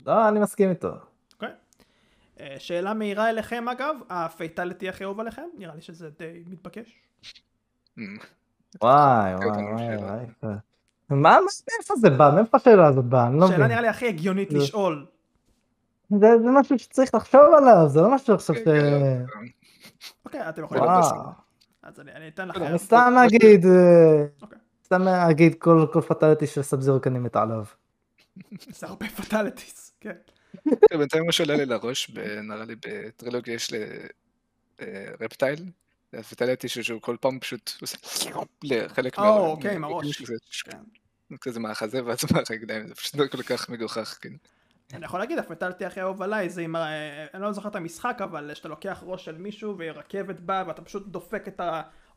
S3: לא, אני מסכים איתו.
S1: אוקיי. אה, שאלה מהירה אליכם אגב, הפייטליטי הכי אהוב עליכם? נראה לי שזה די מתבקש.
S3: וואי, וואי, וואי. מה, מאיפה זה בא? מאיפה השאלה הזאת באה? אני לא מבין.
S1: שאלה נראה לי הכי הגיונית לשאול.
S3: זה משהו שצריך לחשוב עליו, זה לא משהו עכשיו ש...
S1: אוקיי, אתם יכולים... אז אני אתן לכם.
S3: אני סתם אגיד... אה, אוקיי. סתם אגיד כל פטליטי של סאבזירו אני מת עליו.
S1: זה הרבה פטליטיס, כן.
S2: כן. בינתיים מה שעולה לי לראש, נראה לי בטרילוגיה יש לרפטייל, זה פטליטי שהוא כל פעם פשוט עושה [LAUGHS] לחלק
S1: מה... או, אוקיי, עם הראש.
S2: כזה מהחזה ואז מהרגליים, זה פשוט לא כל כך מגוחך, כן.
S1: אני יכול להגיד, הפטלטי הכי אהוב עליי זה עם, אני לא זוכר את המשחק, אבל שאתה לוקח ראש של מישהו ורכבת באה ואתה פשוט דופק את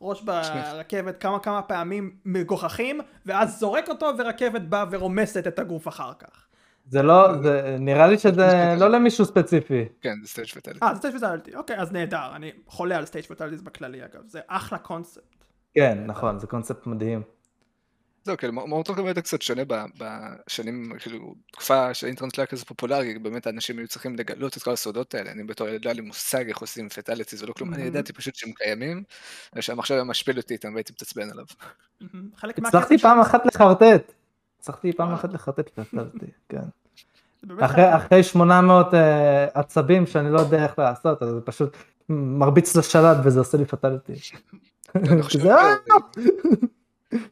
S1: הראש ברכבת כמה כמה פעמים מגוחכים, ואז זורק אותו ורכבת באה ורומסת את הגוף אחר כך.
S3: זה לא, זה נראה לי שזה לא למישהו ספציפי.
S2: כן, זה סטייג' פטליטי.
S1: אה, זה stage fatality, אוקיי, אז נהדר, אני חולה על stage fatalities בכללי אגב, זה אחלה קונספט.
S3: כן, נכון, זה קונספט מדהים.
S2: זהו, כאילו, Mortal Kombat קצת שונה בשנים, כאילו, תקופה שהאינטרנט לא היה כזה פופולרי, באמת האנשים היו צריכים לגלות את כל הסודות האלה, אני בתור ילד לא היה לי מושג איך עושים fatalities ולא כלום, אני ידעתי פשוט שהם קיימים, ושהמחשב היה משפיל אותי איתם והייתי מתעצבן עליו.
S3: הצלחתי פעם אחת לחרטט, הצלחתי פעם אחת לחרטט פטליטי, [LAUGHS] כן. אחרי 800 אה, עצבים שאני לא יודע איך לעשות, אז זה פשוט מרביץ לשלט וזה עושה לי פטליטי. [LAUGHS] [LAUGHS]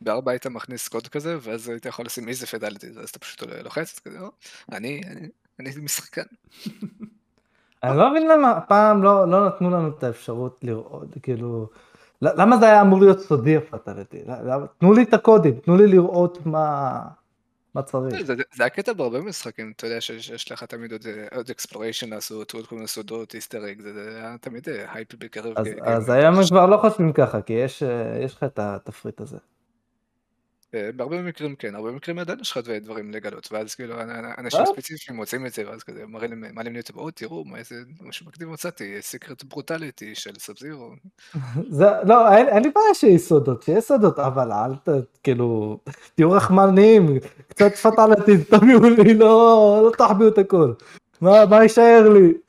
S2: בארבע היית מכניס קוד כזה, ואז היית יכול לשים איזה פדליטי, אז אתה פשוט לוחץ, כזה, אני, אני, אני משחקן.
S3: אני לא מבין למה פעם לא, לא נתנו לנו את האפשרות לראות, כאילו, למה זה היה אמור להיות סודי ה fatality? תנו לי את הקודים, תנו לי לראות מה, מה צריך.
S2: זה, זה הקטע בהרבה משחקים, אתה יודע שיש לך תמיד עוד, עוד exploration לעשות, עוד כל מיני סודות, Easter egg, זה היה תמיד הייפ בקרב.
S3: אז, אז היום כבר לא חושבים ככה, כי יש, יש לך את התפריט הזה.
S2: אה, בהרבה מקרים כן, הרבה מקרים עדיין יש לך דברים לגלות, ואז כאילו אנשים אה? ספציפיים מוצאים את זה, ואז כזה מעלים לי את זה, או תראו, איזה משהו מקדים מצאתי, סיקרט ברוטליטי של סאבזירו. [LAUGHS]
S3: לא, אין לי בעיה שיהיה סודות, שיהיה סודות, אבל אל ת, כאילו, תהיו רחמנים, קצת פטליטי, [LAUGHS] תביאו לי, לא, לא תחביאו את הכל, מה יישאר לי? [LAUGHS]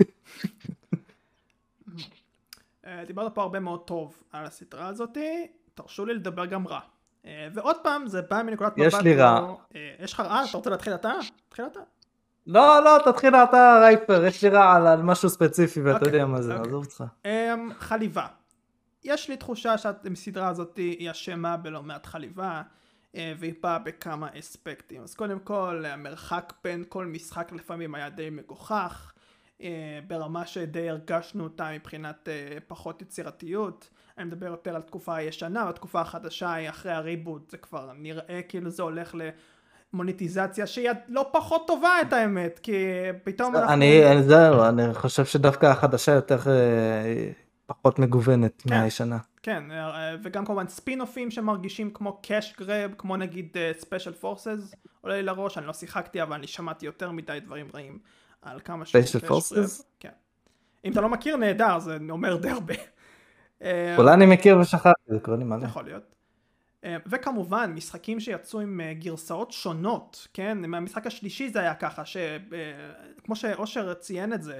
S1: אה, דיברת פה הרבה מאוד טוב על הסדרה הזאתי, תרשו לי לדבר גם רע. אה, ועוד פעם זה בא מנקודת
S3: מבט. יש לי רע.
S1: אה, יש לך רע? אתה רוצה להתחיל אתה? תתחיל אתה.
S3: לא, לא, תתחיל אתה רייפר, יש לי רע על משהו ספציפי ואתה אוקיי, יודע מה זה, אוקיי. עזוב אותך.
S1: אמ, חליבה. יש לי תחושה שהסדרה הזאת היא אשמה בלא מעט חליבה, אה, והיא באה בכמה אספקטים. אז קודם כל, המרחק בין כל משחק לפעמים היה די מגוחך, ברמה שדי הרגשנו אותה מבחינת פחות יצירתיות. אני מדבר יותר על תקופה הישנה, והתקופה החדשה היא אחרי הריבוט, זה כבר נראה כאילו זה הולך למוניטיזציה שהיא לא פחות טובה את האמת, כי פתאום
S3: אנחנו... אני, זהו, אני חושב שדווקא החדשה יותר אה, פחות מגוונת כן, מהישנה.
S1: כן, אה, וגם כמובן ספינופים שמרגישים כמו קאש גרב, כמו נגיד ספיישל uh, פורסס, עולה לי לראש, אני לא שיחקתי אבל אני שמעתי יותר מדי דברים רעים על כמה
S3: ספיישל פורסס?
S1: כן. אם אתה לא מכיר נהדר, זה אומר די הרבה.
S3: אה, אולי אני מכיר ושכחתי, זה קורה לי מלא.
S1: יכול להיות. אה, וכמובן משחקים שיצאו עם אה, גרסאות שונות, כן? מהמשחק השלישי זה היה ככה, כמו שאושר ציין את זה,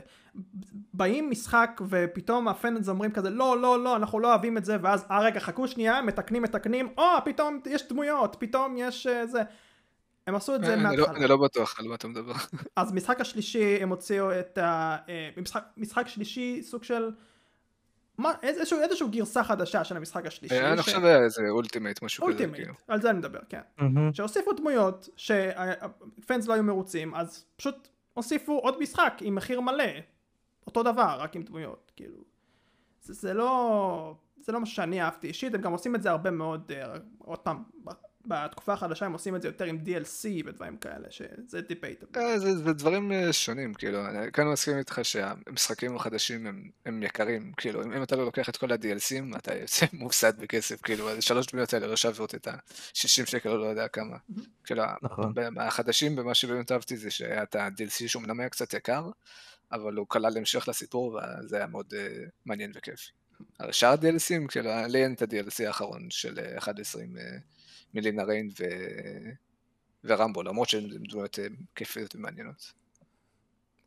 S1: באים משחק ופתאום הפנדס אומרים כזה לא לא לא אנחנו לא אוהבים את זה ואז אה רגע חכו שנייה מתקנים מתקנים או פתאום יש דמויות פתאום יש זה הם עשו את זה
S2: לא-
S1: מההתחלה.
S2: אני לא בטוח על מה אתה מדבר.
S1: אז משחק השלישי הם הוציאו את ה... משחק שלישי סוג של מה, איזשהו, איזשהו גרסה חדשה של המשחק השלישי.
S2: אני חושב שזה איזה Ultimate, משהו
S1: כזה. Ultimate, על זה אני מדבר, כן. שהוסיפו דמויות ש fans לא היו מרוצים, אז פשוט הוסיפו עוד משחק עם מחיר מלא. אותו דבר, רק עם דמויות, כאילו. זה, זה לא... זה לא משהו שאני אהבתי אישית, הם גם עושים את זה הרבה מאוד, uh, עוד פעם, בתקופה החדשה הם עושים את זה יותר עם DLC ודברים כאלה, שזה debate.
S2: אה, זה, זה דברים אה, שונים, כאילו, אני כאן מסכים איתך שהמשחקים החדשים הם, הם יקרים, כאילו, אם, אם אתה לא לוקח את כל ה-DLCים, אתה יוצא [LAUGHS] מופסד בכסף, כאילו, שלוש דמויות האלה לא שוות את ה-60 שקל או לא יודע כמה. כאילו, נכון. החדשים במה שבאמת אהבתי זה שהיה את ה-DLC שהוא מנמק קצת יקר, אבל הוא כלל המשך לסיפור, וזה היה מאוד uh, מעניין וכיף. שאר ה-DLCים, כאילו, לי אין את ה-DLC האחרון של 1.20 מלינה ריין ו... ורמבו, למרות שהן דמויות אה, כיפיות ומעניינות.
S3: Okay.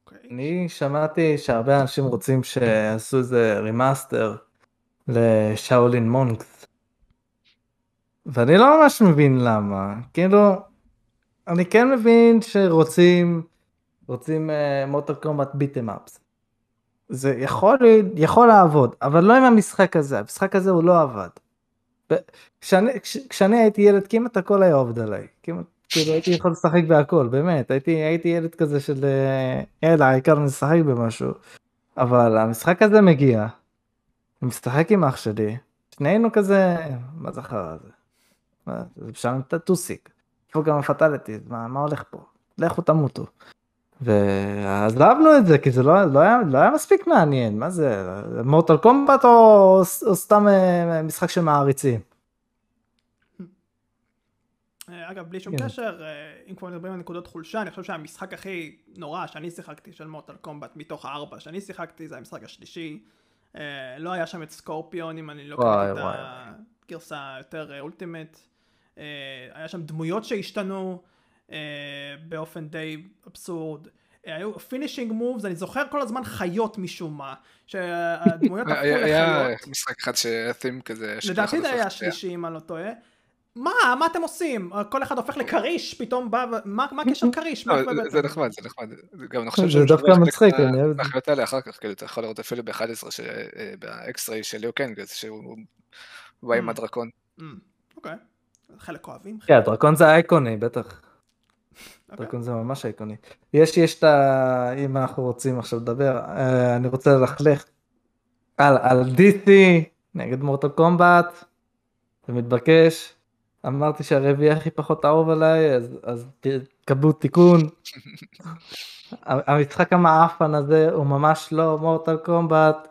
S3: אוקיי. אני שמעתי שהרבה אנשים רוצים שיעשו איזה remaster ל Shaolin Monks. ואני לא ממש מבין למה. כאילו, אני כן מבין שרוצים, רוצים מוטר קומט ביטם אפס. זה יכול, יכול לעבוד, אבל לא עם המשחק הזה, המשחק הזה הוא לא עבד. כשאני, כשאני הייתי ילד כמעט הכל היה עובד עליי, כמעט, כאילו הייתי יכול לשחק בהכל, באמת, הייתי, הייתי ילד כזה של יאללה העיקר נשחק במשהו, אבל המשחק הזה מגיע, אני משחק עם אח שלי, שנינו כזה, מה זה חרא הזה? זה שם את הטוסיק, איפה גם הפטליטיז, מה, מה הולך פה? לכו תמותו. ועזבנו את זה כי זה לא, לא, היה, לא היה מספיק מעניין מה זה מורטל קומבט או, או סתם אה, משחק של מעריצים.
S1: אה, אגב, בלי שום כן. קשר, אם כבר מדברים על נקודות חולשה, אני חושב שהמשחק הכי נורא שאני שיחקתי של מוטל קומבט מתוך הארבע שאני שיחקתי, זה המשחק השלישי. לא היה שם את סקורפיון, אם אני לא קראתי את הגרסה היותר ultimate. היה שם דמויות שהשתנו באופן די אבסורד. היו finishing moves, אני זוכר כל הזמן חיות משום מה, שהדמויות [LAUGHS] הפכו לחיות.
S2: היה משחק אחד שהיה theme כזה.
S1: לדעתי זה היה השלישי אם אני לא טועה. מה, מה אתם עושים? כל אחד הופך לכריש, פתאום בא, מה הקשר כריש?
S2: לא, זה נחמד, זה נחמד. גם אני
S3: חושב זה דווקא מצחיק, אני אוהב את
S2: זה. החיות האלה אחר כך, כאילו, אתה יכול לראות אפילו ב-11, ב X-ray של ליו קאנג, שהוא בא עם mm. הדרקון.
S1: Mm. אוקיי, חלק אוהבים.
S3: כן, הדרקון זה אייקוני, בטח. דרקון אוקיי. זה ממש אייקוני. יש, יש את ה... אם אנחנו רוצים עכשיו לדבר, אה, אני רוצה ללכלך על, על DC נגד Mortal Kombat, זה מתבקש. אמרתי שהרביעי הכי פחות אהוב עליי, אז, אז תקבלו תיקון. [LAUGHS] המשחק המעפן הזה הוא ממש לא Mortal Kombat.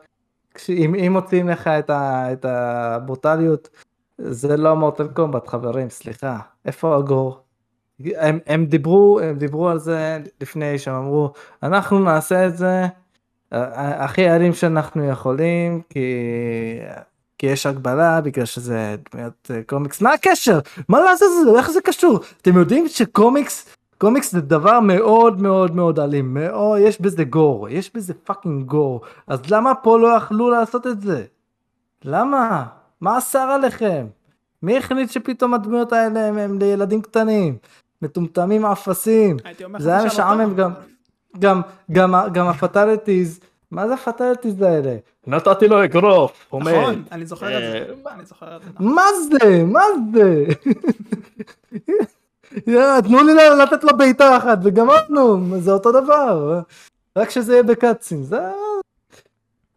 S3: אם, אם מוציאים לך את, ה, את הברוטליות, זה לא Mortal Kombat חברים, סליחה. איפה ה gore? הם, הם דיברו הם דיברו על זה לפני שהם אמרו אנחנו נעשה את זה הכי אלים שאנחנו יכולים כי כי יש הגבלה בגלל שזה דמויות אה, קומיקס. מה הקשר? מה לעשות זה? איך זה קשור? אתם יודעים שקומיקס קומיקס זה דבר מאוד מאוד מאוד אלים. מאוד יש בזה gore יש בזה fucking gore. אז למה פה לא יכלו לעשות את זה? למה? מה אסר עליכם? מי החליט שפתאום הדמויות האלה הם, הם לילדים קטנים מטומטמים אפסים. זה היה משעמם גם, גם, גם, גם ה fatalities, מה זה ה fatalities האלה? נתתי לו אגרוף,
S1: נכון, אני זוכר את זה,
S3: אה, מה זה? מה זה? [LAUGHS] תנו לי לתת לו בעיטה אחת וגמרנו, זה אותו דבר, רק שזה יהיה בקאצים, זה...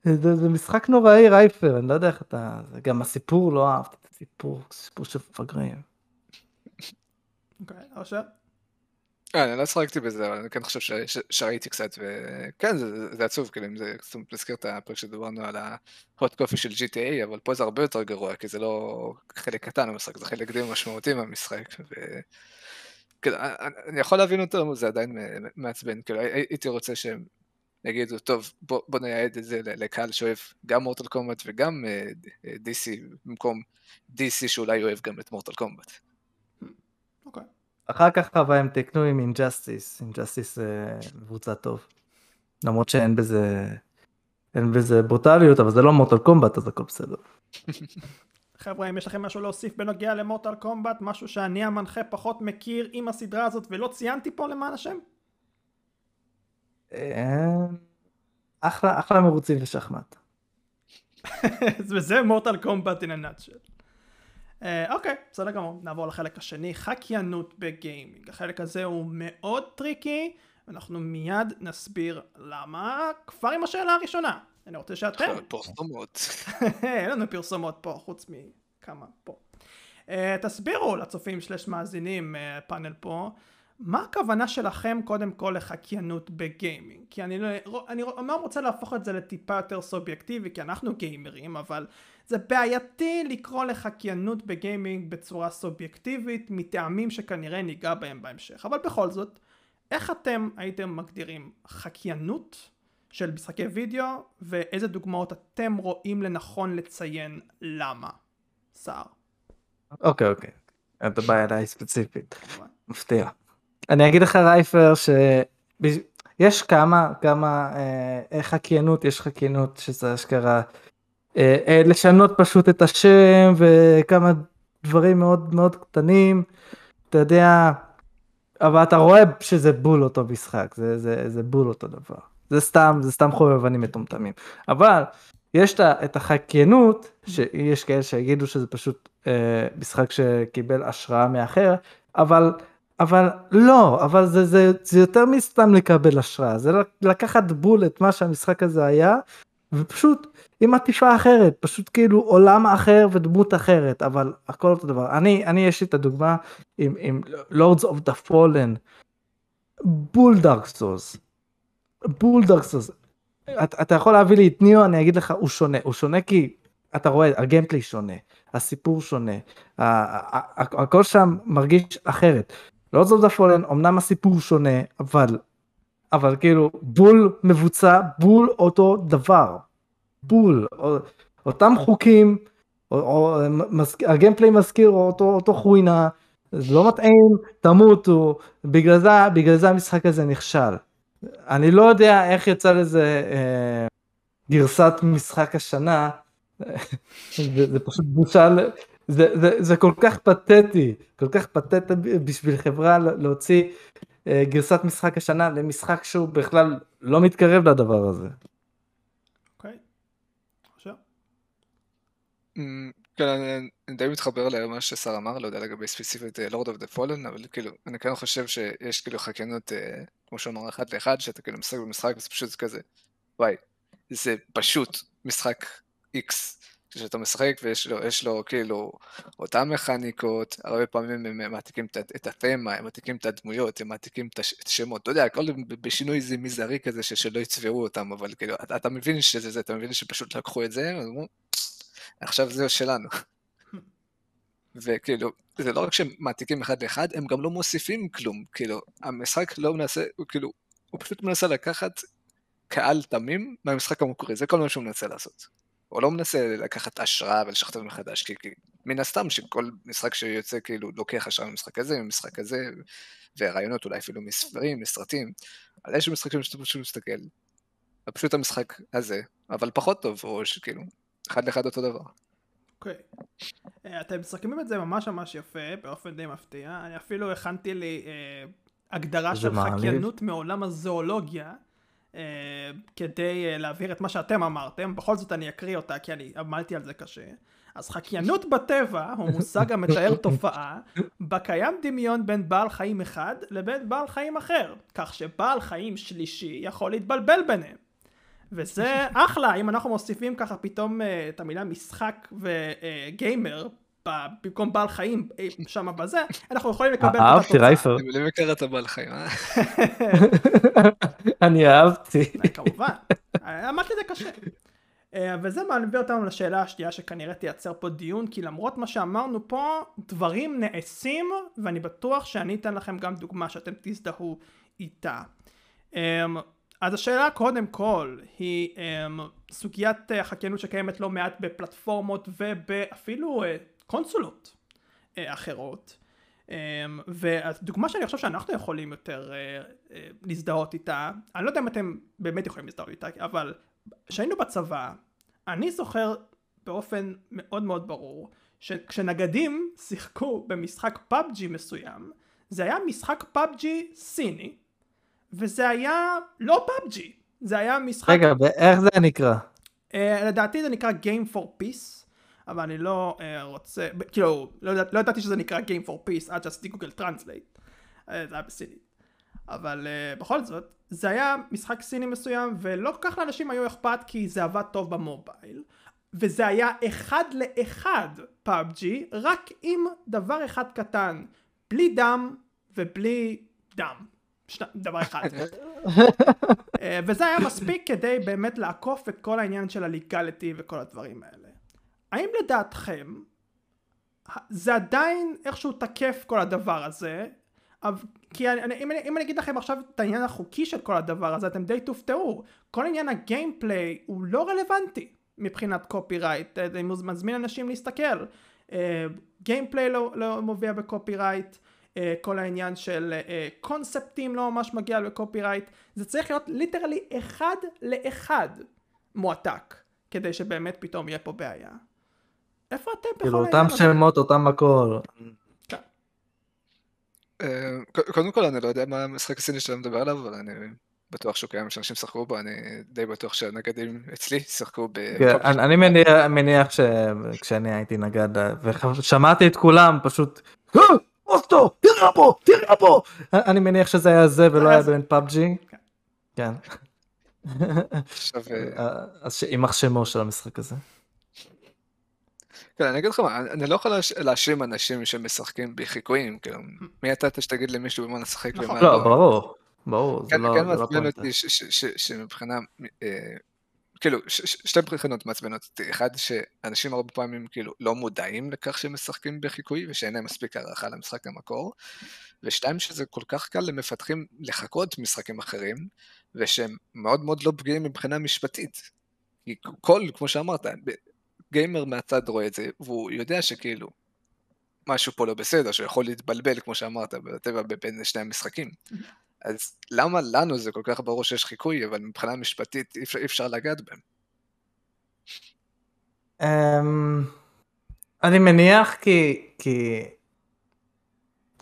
S3: זה, זה משחק נוראי רייפר, אני לא יודע איך אתה... גם הסיפור לא אהבתי את הסיפור, סיפור של מפגרים.
S1: אוקיי, אושר?
S2: אה, אני לא שחקתי בזה, אבל אני כן חושב שראיתי קצת, וכן, זה עצוב, כאילו, אם זה, נזכיר את הפרק שדיברנו על ה-hot coffee של GTA, אבל פה זה הרבה יותר גרוע, כי זה לא חלק קטן במשחק, זה חלק די משמעותי מהמשחק, כאילו, אני יכול להבין אותו, זה עדיין מעצבן, כאילו, הייתי רוצה שהם יגידו, טוב, בוא נייעד את זה לקהל שאוהב גם Mortal Kombat וגם DC, במקום DC שאולי אוהב גם את Mortal
S1: Kombat.
S3: אחר כך אבל הם תקנו עם Injustice, Injustice זה קבוצה טוב. למרות שאין בזה, אין בזה ברוטליות, אבל זה לא Mortal Kombat אז הכל בסדר.
S1: חבר'ה, אם יש לכם משהו להוסיף בנוגע ל Mortal Kombat, משהו שאני המנחה פחות מכיר עם הסדרה הזאת ולא ציינתי פה למען השם?
S3: אחלה, אחלה מרוצים ושחמט.
S1: וזה [LAUGHS] Mortal Kombat in a nutshell. אה, אוקיי, בסדר גמור, נעבור לחלק השני, חקיינות בגיימינג. החלק הזה הוא מאוד טריקי, ואנחנו מיד נסביר למה, כבר עם השאלה הראשונה. אני רוצה שאתם... [LAUGHS]
S2: פרסומות.
S1: אין לנו פרסומות פה, חוץ מכמה פה. Uh, תסבירו לצופים שלש מאזינים uh, פאנל פה, מה הכוונה שלכם קודם כל לחקיינות בגיימינג? כי אני, לא, אני אומנם רוצה להפוך את זה לטיפה יותר סובייקטיבי, כי אנחנו גיימרים, אבל זה בעייתי לקרוא לחקיינות בגיימינג בצורה סובייקטיבית, מטעמים שכנראה ניגע בהם בהמשך. אבל בכל זאת, איך אתם הייתם מגדירים חקיינות של משחקי וידאו, ואיזה דוגמאות אתם רואים לנכון לציין למה? סער.
S3: אוקיי, אוקיי. אתה בא אליי ספציפית. מפתיע. אני אגיד לך רייפר שיש כמה כמה אה, חקיינות יש חקיינות שזה אשכרה לשנות פשוט את השם וכמה דברים מאוד מאוד קטנים. אתה יודע אבל אתה רואה שזה בול אותו משחק זה זה זה בול אותו דבר. זה סתם זה סתם חובבנים מטומטמים. אבל יש את החקיינות שיש כאלה שיגידו שזה פשוט אה, משחק שקיבל השראה מאחר אבל אבל לא, אבל זה, זה, זה יותר מסתם לקבל השראה, זה לקחת בול את מה שהמשחק הזה היה, ופשוט עם עטיפה אחרת, פשוט כאילו עולם אחר ודמות אחרת, אבל הכל אותו דבר. אני, אני יש לי את הדוגמה עם, עם Lords of the Fallen, בול דארק סוס, בול דארק סוס. אתה יכול להביא לי את ניאו, אני אגיד לך, הוא שונה, הוא שונה כי אתה רואה, הגיימפלי שונה, הסיפור שונה, הכל שם מרגיש אחרת. לא זאת הפולן, אמנם הסיפור שונה, אבל, אבל כאילו בול מבוצע, בול אותו דבר. בול, אותם חוקים, או, או, הגיימפליי מזכיר אותו, אותו חוינה, זה לא מתאים, תמותו, בגלל זה, בגלל זה המשחק הזה נכשל. אני לא יודע איך יצא לזה אה, גרסת משחק השנה, [LAUGHS] זה, זה פשוט בושה, זה, זה, זה כל כך פתטי, כל כך פתטי בשביל חברה להוציא אה, גרסת משחק השנה למשחק שהוא בכלל לא מתקרב לדבר הזה.
S1: אוקיי, עכשיו.
S2: כן, אני די מתחבר למה ששר אמר, לא יודע לגבי ספציפית לורד אוף דה פולן, אבל כאילו, אני כן חושב שיש כאילו חקיינות, אה, כמו שהוא אמר, אחד לאחד, שאתה כאילו משחק במשחק וזה פשוט כזה, וואי, זה פשוט משחק איקס, כשאתה משחק ויש לו, לו כאילו אותן מכניקות, הרבה פעמים הם מעתיקים את התמה, הם מעתיקים את הדמויות, הם מעתיקים את השמות, אתה יודע, הכל בשינוי זה מזערי כזה שלא יצברו אותם, אבל כאילו, אתה, אתה מבין שזה זה, אתה מבין שפשוט לקחו את זה, ואמרו, עכשיו זה שלנו. [LAUGHS] וכאילו, זה לא רק שהם מעתיקים אחד לאחד, הם גם לא מוסיפים כלום, כאילו, המשחק לא מנסה, הוא כאילו, הוא פשוט מנסה לקחת קהל תמים מהמשחק המקורי, זה כל מה שהוא מנסה לעשות. הוא לא מנסה לקחת השראה ולשכתב מחדש, כי, כי מן הסתם שכל משחק שיוצא כאילו לוקח השראה ממשחק הזה, ממשחק הזה, ורעיונות אולי אפילו מספרים, מסרטים, על איזה משחקים שאתה פשוט מסתכל, פשוט המשחק הזה, אבל פחות טוב, או שכאילו, אחד לאחד אותו דבר.
S1: אוקיי. Okay. אה, אתם משחקים את זה ממש ממש יפה, באופן די מפתיע. אני אפילו הכנתי לי uh, הגדרה של חקיינות מעולם הזואולוגיה, uh, כדי uh, להבהיר את מה שאתם אמרתם. בכל זאת אני אקריא אותה, כי אני עמלתי על זה קשה. אז חקיינות בטבע הוא מושג המתאר [LAUGHS] תופעה בה קיים דמיון בין בעל חיים אחד לבין בעל חיים אחר, כך שבעל חיים שלישי יכול להתבלבל ביניהם. וזה אחלה, אם אנחנו מוסיפים ככה פתאום uh, את המילה משחק וגיימר uh, במקום בעל חיים אה, שם בזה, אנחנו יכולים לקבל את
S3: התוצאה. אהבתי רייפר.
S2: אני מבין קראת בעל חיים, אה? [LAUGHS]
S3: אני אהבתי.
S1: כמובן, אמרתי זה קשה. וזה מביא אותנו לשאלה השנייה שכנראה תייצר פה דיון, כי למרות מה שאמרנו פה, דברים נעשים, ואני בטוח שאני אתן לכם גם דוגמה שאתם תזדהו איתה. אז השאלה קודם כל היא um, סוגיית החקיינות אה, שקיימת לא מעט בפלטפורמות ובאפילו uh, קונסולות uh, אחרות um, והדוגמה שאני חושב שאנחנו יכולים יותר uh, uh, להזדהות איתה אני לא יודע אם אתם באמת יכולים להזדהות איתה אבל כשהיינו בצבא אני זוכר באופן מאוד מאוד ברור שכשנגדים שיחקו במשחק PUBG מסוים זה היה משחק PUBG סיני וזה היה לא PUBG, זה היה משחק...
S3: רגע, ואיך זה נקרא?
S1: Uh, לדעתי זה נקרא Game for Peace, אבל אני לא uh, רוצה, כאילו, לא, ידע, לא ידעתי שזה נקרא Game for Peace עד שעשיתי Google Translate, uh, זה היה בסינית. אבל uh, בכל זאת, זה היה משחק סיני מסוים, ולא כל כך לאנשים היו אכפת כי זה עבד טוב במובייל. וזה היה אחד לאחד פאבג'י, רק עם דבר אחד קטן, בלי דם ובלי דם. שני, דבר אחד. [LAUGHS] אה, וזה היה מספיק כדי באמת לעקוף את כל העניין של הליגליטי וכל הדברים האלה. האם לדעתכם זה עדיין איכשהו תקף כל הדבר הזה? כי אני, אם, אני, אם אני אגיד לכם עכשיו את העניין החוקי של כל הדבר הזה אתם די תופתעו. כל עניין ה gameplay הוא לא רלוונטי מבחינת copyright. אני מזמין אנשים להסתכל. gameplay אה, לא, לא מופיע ב copyright. אה, כל העניין של אה, קונספטים לא ממש מגיע ל copyright, זה צריך להיות literally אחד לאחד מועתק, כדי שבאמת פתאום יהיה פה בעיה. איפה אתם בכל
S3: כאילו אותם שמות, אותם הכל.
S2: כן. אה, קודם כל אני לא יודע מה המשחק הסיני שאתה מדבר עליו, אבל אני בטוח שהוא קיים שאנשים שחקו בו, אני די בטוח שהנגדים אצלי שיחקו ב...
S3: כן, אני מניח שכשאני הייתי נגד ושמעתי את כולם פשוט אוסטו, תראה פה, תראה פה. אני מניח שזה היה זה ולא היה בין פאבג'י. כן. [LAUGHS] אה, אז שיימח שמו של המשחק הזה.
S2: כן, אני אגיד לך מה, אני לא יכול להאשים אנשים שמשחקים בחיקויים, כאילו, מי אתה שתגיד למישהו במה נשחק
S3: ומה לא? לא, ברור, ברור,
S2: זה כן, לא... כן מעצבן אותי שמבחינה, אה, כאילו, שתי בחינות מעצבנות אותי. אחד, שאנשים הרבה פעמים כאילו לא מודעים לכך שהם משחקים בחיקוי, ושאין להם מספיק הערכה למשחק המקור. ושתיים, שזה כל כך קל למפתחים לחכות משחקים אחרים, ושהם מאוד מאוד לא פגיעים מבחינה משפטית. כי כל, כמו שאמרת, גיימר מהצד רואה את זה, והוא יודע שכאילו, משהו פה לא בסדר, שיכול להתבלבל, כמו שאמרת, בטבע בין שני המשחקים. [LAUGHS] אז למה לנו זה כל כך ברור שיש חיקוי, אבל מבחינה משפטית אי אפשר, אי אפשר לגעת בהם?
S3: Um, אני מניח כי, כי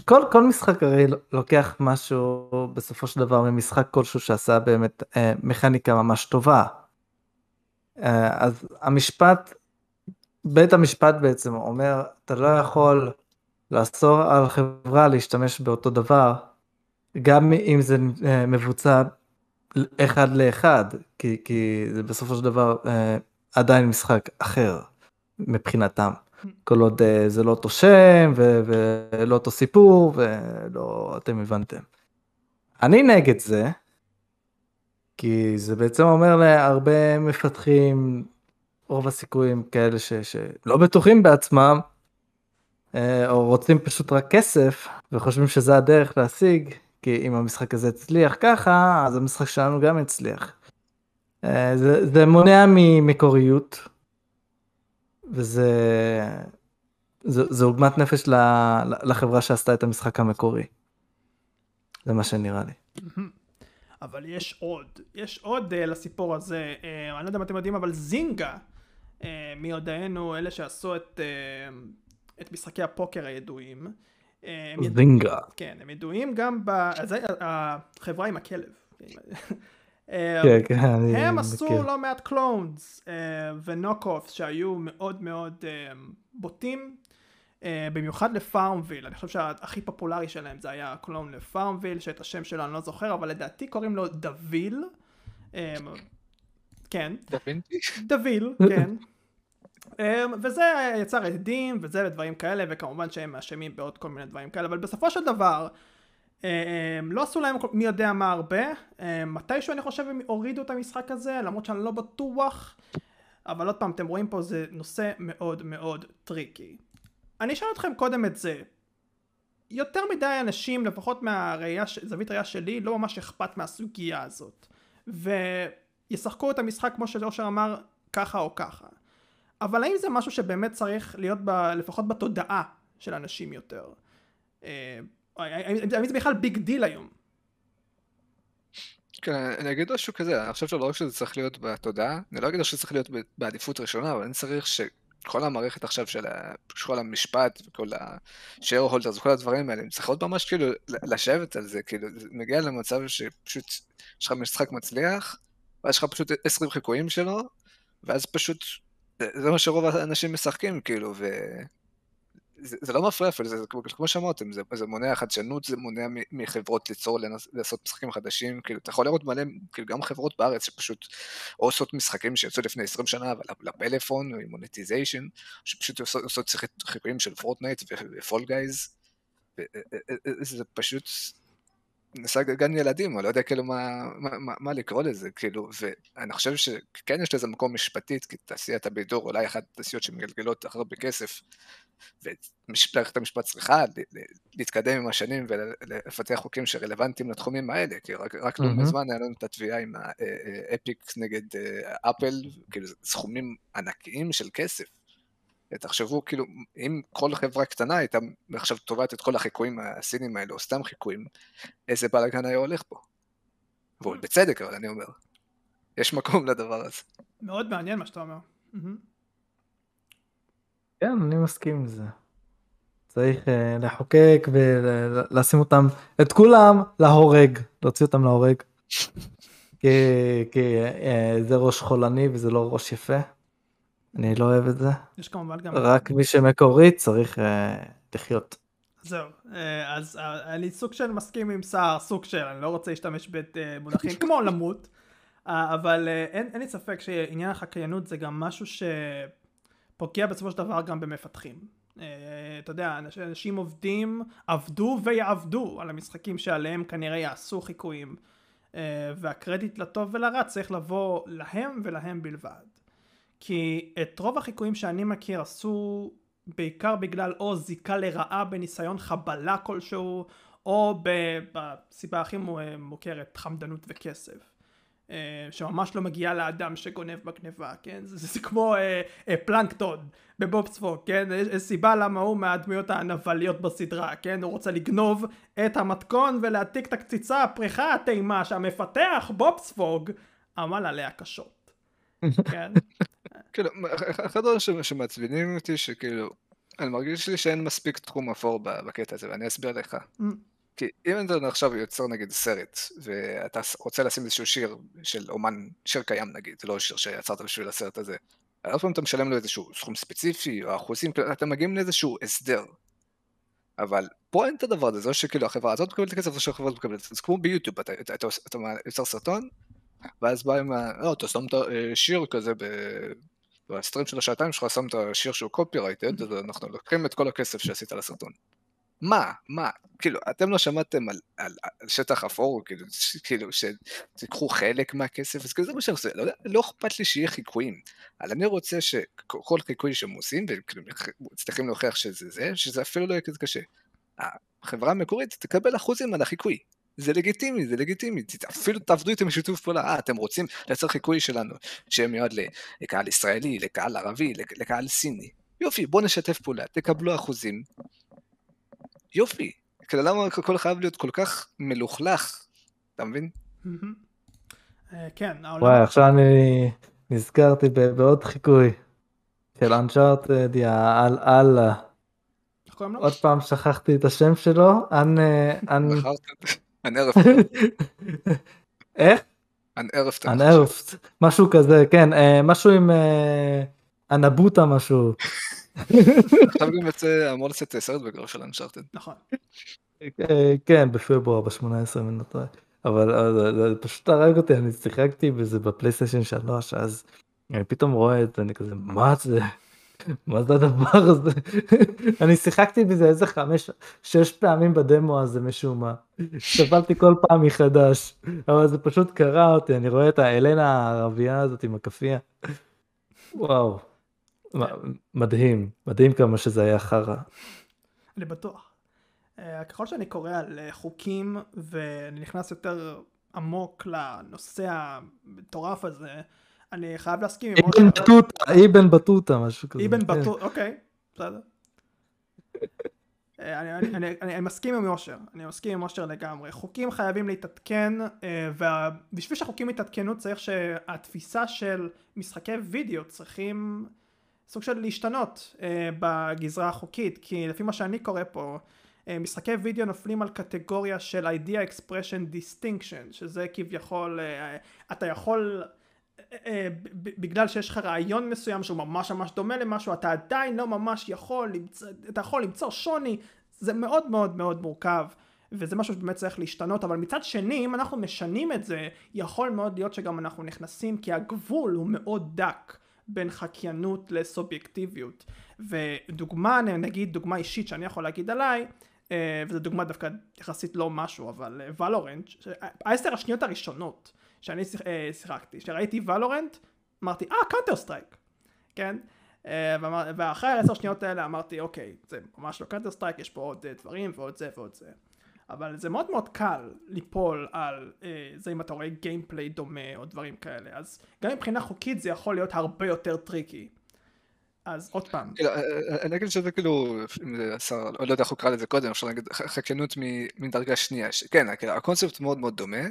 S3: כל, כל משחק הרי לוקח משהו בסופו של דבר ממשחק כלשהו שעשה באמת אה, מכניקה ממש טובה. אה, אז המשפט, בית המשפט בעצם אומר, אתה לא יכול לאסור על חברה להשתמש באותו דבר, גם אם זה אה, מבוצע אחד לאחד, כי, כי זה בסופו של דבר אה, עדיין משחק אחר מבחינתם. כל עוד אה, זה לא אותו שם ולא אותו סיפור ולא אתם הבנתם. אני נגד זה, כי זה בעצם אומר להרבה מפתחים, רוב הסיכויים כאלה ש, שלא בטוחים בעצמם, אה, או רוצים פשוט רק כסף וחושבים שזה הדרך להשיג, כי אם המשחק הזה הצליח ככה, אז המשחק שלנו גם יצליח. אה, זה, זה מונע ממקוריות, וזה זה, עוגמת נפש לחברה שעשתה את המשחק המקורי. זה מה שנראה לי.
S1: אבל יש עוד, יש עוד uh, לסיפור הזה, uh, אני לא יודע אם אתם יודעים, אבל Zynga, מיודענו, אלה שעשו את, uh, את משחקי הפוקר הידועים.
S3: Uh,
S1: Zynga. כן, הם ידועים גם ב... זה החברה עם הכלב. [LAUGHS]
S3: כן, כן,
S1: הם עשו לא מעט clones ו knock-offs שהיו מאוד מאוד בוטים במיוחד ל FarmVille, אני חושב שהכי פופולרי שלהם זה היה clone ל FarmVille, שאת השם שלו אני לא זוכר, אבל לדעתי קוראים לו דוויל. כן.
S2: The
S1: Ville, כן. um, וזה יצר הדים וזה ודברים כאלה, וכמובן שהם אשמים בעוד כל מיני דברים כאלה, אבל בסופו של דבר, um, לא עשו להם מי יודע מה הרבה. Um, מתישהו אני חושב הם הורידו את המשחק הזה, למרות שאני לא בטוח. אבל עוד פעם, אתם רואים פה זה נושא מאוד מאוד tricky. אני אשאל אתכם קודם את זה. יותר מדי אנשים, לפחות מהזווית ראייה שלי, לא ממש אכפת מהסוגיה הזאת. וישחקו את המשחק כמו שאושר אמר, ככה או ככה. אבל האם זה משהו שבאמת צריך להיות ב, לפחות בתודעה של אנשים יותר? אה, האם זה בכלל big deal היום?
S2: כן, אני אגיד משהו כזה, אני חושב שלא רק שזה צריך להיות בתודעה, אני לא אגיד שזה צריך להיות בעדיפות ראשונה, אבל אני צריך ש... כל המערכת עכשיו של כל המשפט וכל ה-shareholders וכל הדברים האלה, הם צריכות ממש כאילו לשבת על זה, כאילו, זה מגיע למצב שפשוט יש לך משחק מצליח, ואז יש לך פשוט 20 חיקויים שלו, ואז פשוט, זה מה שרוב האנשים משחקים, כאילו, ו... זה, זה לא מפריע אפילו, זה, זה כמו שאמרתם, זה, זה מונע חדשנות, זה מונע מחברות ליצור, לנס, לעשות משחקים חדשים, כאילו, אתה יכול לראות מלא, כאילו, גם חברות בארץ שפשוט או עושות משחקים שיצאו לפני 20 שנה, אבל לפלאפון, עם monetization, שפשוט עושות, עושות חיקויים של Fortnite ו Fall Guys, זה פשוט נעשה גן ילדים, אני לא יודע כאילו מה, מה, מה, מה לקרוא לזה, כאילו, ואני חושב שכן יש לזה מקום משפטית, כי תעשיית הבידור אולי אחת התעשיות שמגלגלות הרבה כסף, ומערכת המשפט צריכה להתקדם עם השנים ולפתח חוקים שרלוונטיים לתחומים האלה, כי רק, רק mm-hmm. לא מזמן היה לנו את התביעה עם האפיק נגד אפל, כאילו סכומים ענקיים של כסף. תחשבו, כאילו, אם כל חברה קטנה הייתה עכשיו תובעת את כל החיקויים הסינים האלו, או סתם חיקויים, איזה בלאגן היה הולך פה. והוא בצדק, אבל אני אומר. יש מקום לדבר הזה.
S1: מאוד מעניין מה שאתה אומר.
S3: כן, אני מסכים עם זה. צריך uh, לחוקק ולשים אותם, את כולם להורג, להוציא אותם להורג. [LAUGHS] כי, כי uh, זה ראש חולני וזה לא ראש יפה. אני לא אוהב את זה.
S1: יש כמובן גם...
S3: רק מי שמקורי צריך uh, לחיות.
S1: זהו, אז אני סוג של מסכים עם סער, סוג של, אני לא רוצה להשתמש במונחים כמו למות, אבל אין, אין לי ספק שעניין החקיינות זה גם משהו ש... פוגע בסופו של דבר גם במפתחים. אתה יודע, אנשים עובדים, עבדו ויעבדו על המשחקים שעליהם כנראה יעשו חיקויים. והקרדיט לטוב ולרע צריך לבוא להם ולהם בלבד. כי את רוב החיקויים שאני מכיר עשו בעיקר בגלל או זיקה לרעה בניסיון חבלה כלשהו, או בסיבה הכי מוכרת, חמדנות וכסף. אה, שממש לא מגיעה לאדם שגונב בגניבה, כן? זה, זה, זה כמו אה, אה, פלנקטון בבובספוג, כן? יש, יש סיבה למה הוא מהדמויות הנבליות בסדרה, כן? הוא רוצה לגנוב את המתכון ולהעתיק את הקציצה, הפריחה, הטעימה שהמפתח בובספוג עמל עליה קשות, [LAUGHS] כן?
S2: כאילו, אחד הדברים שמעצבנים אותי שכאילו, אני מרגיש לי שאין מספיק תחום אפור בקטע הזה, ואני אסביר לך. כי אם אתה עכשיו יוצר נגיד סרט, ואתה רוצה לשים איזשהו שיר של אומן, שיר קיים נגיד, לא שיר שיצרת בשביל הסרט הזה, אף פעם אתה משלם לו איזשהו סכום ספציפי, או אחוזים, אתם מגיעים לאיזשהו הסדר. אבל פה אין את הדבר הזה, זה לא שכאילו החברה הזאת מקבלת כסף, זה שהחברה הזאת מקבלת, זה כמו ביוטיוב, אתה, אתה, אתה, אתה יוצר סרטון, ואז בא עם ה... לא, אתה שם את השיר כזה ב... בסטרים של השעתיים שלך, שם את השיר שהוא קופירייטד, אז אנחנו לוקחים את כל הכסף שעשית לסרטון. מה? מה? כאילו, אתם לא שמעתם על, על, על שטח אפור, כאילו, ש, כאילו, שתיקחו חלק מהכסף, אז כאילו זה מה שאני רוצה, לא, לא אכפת לי שיהיה חיקויים, אבל אני רוצה שכל חיקוי שהם עושים, וכאילו, מצליחים להוכיח שזה זה, שזה אפילו לא יהיה כזה קשה. החברה המקורית תקבל אחוזים על החיקוי. זה לגיטימי, זה לגיטימי, אפילו תעבדו איתם בשיתוף פעולה, אה, אתם רוצים לייצר חיקוי שלנו, שיהיה מיועד לקהל ישראלי, לקהל ערבי, לקהל סיני. יופי, בואו נשתף פעולה, תקבלו אחוזים, יופי. כאילו למה הכל חייב להיות כל כך מלוכלך, אתה מבין?
S1: אה, כן,
S3: העולם... וואי, עכשיו אני נזכרתי בעוד חיקוי של אנצ'ארטד, יא אללה. עוד פעם שכחתי את השם שלו, אנ...
S2: אנערפט. [LAUGHS]
S3: איך?
S2: אנערפט.
S3: אנערפט, משהו כזה, כן, אה, משהו עם אנבוטה משהו.
S2: עכשיו גם יוצא, אמור לצאת סרט בגלל של אנשארטד.
S1: נכון.
S3: כן, בפברואר, ב-18 מנטרה. אבל זה פשוט הרג אותי, אני שיחקתי בזה בפלייסטיישן 3, אז אני פתאום רואה את זה, אני כזה, מה זה? מה זה הדבר הזה? אני שיחקתי בזה איזה חמש, שש פעמים בדמו הזה משום מה. סבלתי כל פעם מחדש, אבל זה פשוט קרה אותי, אני רואה את האלנה הערבייה הזאת עם הכאפיה. וואו. מדהים, מדהים כמה שזה היה חרא.
S1: אני בטוח. אה, ככל שאני קורא על אה, חוקים ואני נכנס יותר עמוק לנושא המטורף הזה, אני חייב להסכים עם
S3: אבן בטוטה, אבן בטוטה, משהו כזה.
S1: אבן כן. בטוטה, אוקיי, בסדר. אה, אני, אני, אני, אני מסכים עם אושר, אני מסכים עם אושר לגמרי. חוקים חייבים להתעדכן, ובשביל שהחוקים יתעדכנו צריך שהתפיסה של משחקי וידאו צריכים סוג של להשתנות אה, בגזרה החוקית, כי לפי מה שאני קורא פה, אה, משחקי וידאו נופלים על קטגוריה של idea expression distinction, שזה כביכול, אה, אתה יכול, אה, אה, בגלל שיש לך רעיון מסוים שהוא ממש ממש דומה למשהו, אתה עדיין לא ממש יכול, למצוא, אתה יכול למצוא שוני, זה מאוד מאוד מאוד מורכב. וזה משהו שבאמת צריך להשתנות, אבל מצד שני, אם אנחנו משנים את זה, יכול מאוד להיות שגם אנחנו נכנסים, כי הגבול הוא מאוד דק. בין חקיינות לסובייקטיביות. ודוגמה, נגיד דוגמה אישית שאני יכול להגיד עליי, אה, וזו דוגמה דווקא יחסית לא משהו, אבל Valorant, אה, העשר השניות הראשונות שאני אה, שיחקתי, שראיתי Valorant, אמרתי, אה, Counter Strike, כן? ואחרי העשר שניות האלה אמרתי, אוקיי, זה ממש לא Counter Strike, יש פה עוד דברים ועוד זה ועוד זה. אבל זה מאוד מאוד קל ליפול על אה, זה אם אתה רואה gameplay דומה או דברים כאלה אז גם מבחינה חוקית זה יכול להיות הרבה יותר tricky. אז עוד פעם.
S2: כאילו, אה, אה, אני אגיד שזה כאילו, אם זה השר, לא יודע איך הוא קרא לזה קודם, אפשר להגיד חקיינות מדרגה שנייה, כן, כאילו, הקונספט מאוד מאוד דומה,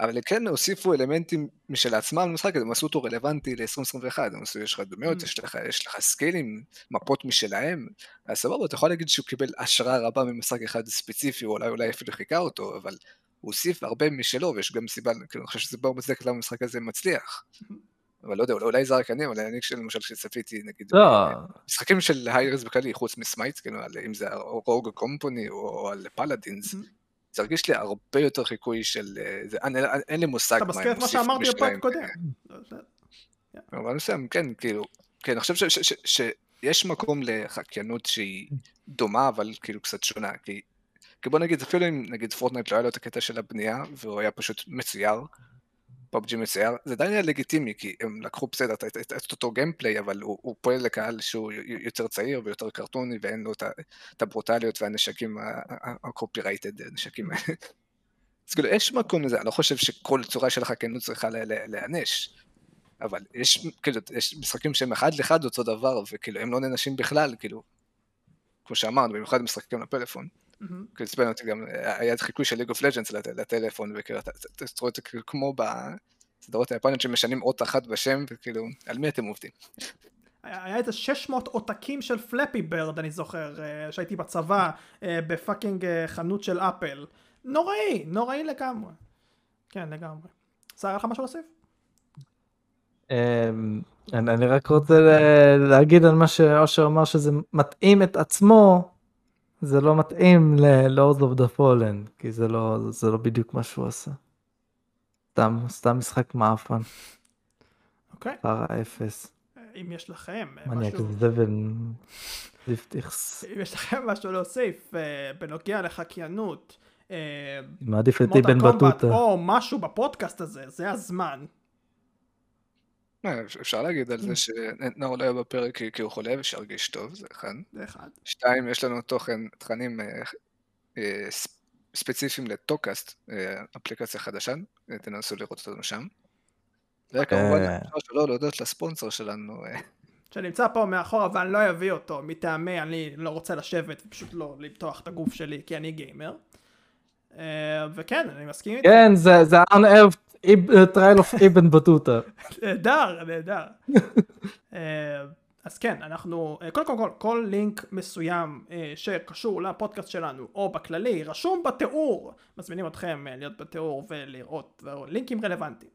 S2: אבל הם כן הוסיפו אלמנטים משל עצמם למשחק הזה, הם עשו אותו רלוונטי ל-2021, הם עשו, יש לך דמויות, יש לך, יש לך סקילים, מפות משלהם, אז סבבה, אתה יכול להגיד שהוא קיבל השראה רבה ממשחק אחד ספציפי, או אולי, אולי אפילו חיכה אותו, אבל הוא הוסיף הרבה משלו, ויש גם סיבה, כאילו, אני חושב שזה בר מצדק למה המשחק הזה מצליח. אבל לא יודע, אולי זה רק אני, אבל אני למשל כשצפיתי, נגיד, לא. משחקים של Hi-Rez בכללי, חוץ מ Smite, כאילו, אם זה Rogue Company או על Paladins, זה הרגיש לי הרבה יותר חיקוי של... אה, זה, אני, אין לי מושג
S1: מה הם הוסיפו שאמרתי בפרק קודם.
S2: אבל מסוים, כן, כאילו, כן, אני חושב שיש מקום לחקיינות שהיא דומה, אבל כאילו קצת שונה, כי כי בוא נגיד, אפילו אם נגיד Fortnite לא היה לו את הקטע של הבנייה, והוא היה פשוט מצויר, PUBG מצויר, זה עדיין היה לגיטימי, כי הם לקחו בסדר את, את, את, את אותו gameplay, אבל הוא, הוא פועל לקהל שהוא יותר צעיר ויותר קרטוני, ואין לו את, את הברוטליות והנשקים ה-copyrighted, הנשקים האלה. אז כאילו, יש מקום לזה, אני לא חושב שכל צורה של חקיינות צריכה להיענש. אבל יש, כאילו, יש משחקים שהם אחד לאחד אותו דבר, וכאילו, הם לא נענשים בכלל, כאילו, כמו שאמרנו, במיוחד משחקים לפלאפון. עצבן אותי גם, היה חיקוי של League of Legends לטלפון, וכאילו, אתה רואה את זה כמו בסדרות היפניות שמשנים אות אחת בשם, וכאילו, על מי אתם עובדים?
S1: היה איזה 600 עותקים של Flappy Bird, אני זוכר, אה, שהייתי בצבא, אה, ב fucking אה, חנות של אפל. נוראי, נוראי לגמרי. כן, לגמרי. שר, היה לך משהו להוסיף?
S3: אמ, אני רק רוצה להגיד על מה שאושר אמר שזה מתאים את עצמו, זה לא מתאים ל-Lords of the Fallen, כי זה לא, זה לא בדיוק מה שהוא עשה. סתם, סתם משחק מאפן.
S1: אוקיי.
S3: חרא אפס.
S1: אם יש לכם
S3: זבל זיפטיכס.
S1: אם יש לכם משהו להוסיף אה, בנוגע לחקיינות,
S3: אה, מעדיף את אבן בטוטה.
S1: או משהו בפודקאסט הזה, זה הזמן.
S2: אה, אפשר להגיד על זה שנאור לא היה בפרק כי הוא חולה ושירגיש טוב, זה אחד.
S1: זה אחד.
S2: שתיים, יש לנו תוכן, תכנים ספציפיים לטוקאסט, אפליקציה חדשה, תנסו לראות אותנו שם. וכמובן, אפשר שלא להודות לספונסר שלנו.
S1: שנמצא פה מאחורה ואני לא אביא אותו מטעמי אני לא רוצה לשבת ופשוט לא לפתוח את הגוף שלי כי אני גיימר. וכן אני מסכים איתך.
S3: כן זה unearthed trial of אבן בטוטה.
S1: נהדר נהדר. אז כן אנחנו קודם כל כל, כל לינק מסוים שקשור לפודקאסט שלנו או בכללי רשום בתיאור מזמינים אתכם להיות בתיאור ולראות לינקים רלוונטיים.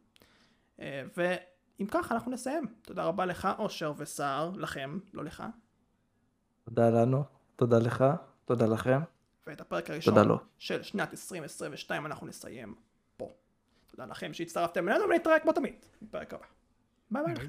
S1: ואם ככה אנחנו נסיים. תודה רבה לך אושר וסער, לכם, לא לך.
S3: תודה לנו, תודה לך, תודה לכם.
S1: ואת הפרק הראשון של שנת 2022 אנחנו נסיים. תודה לכם שהצטרפתם אלינו ונתראה כמו תמיד בפרק הבא. ביי ביי.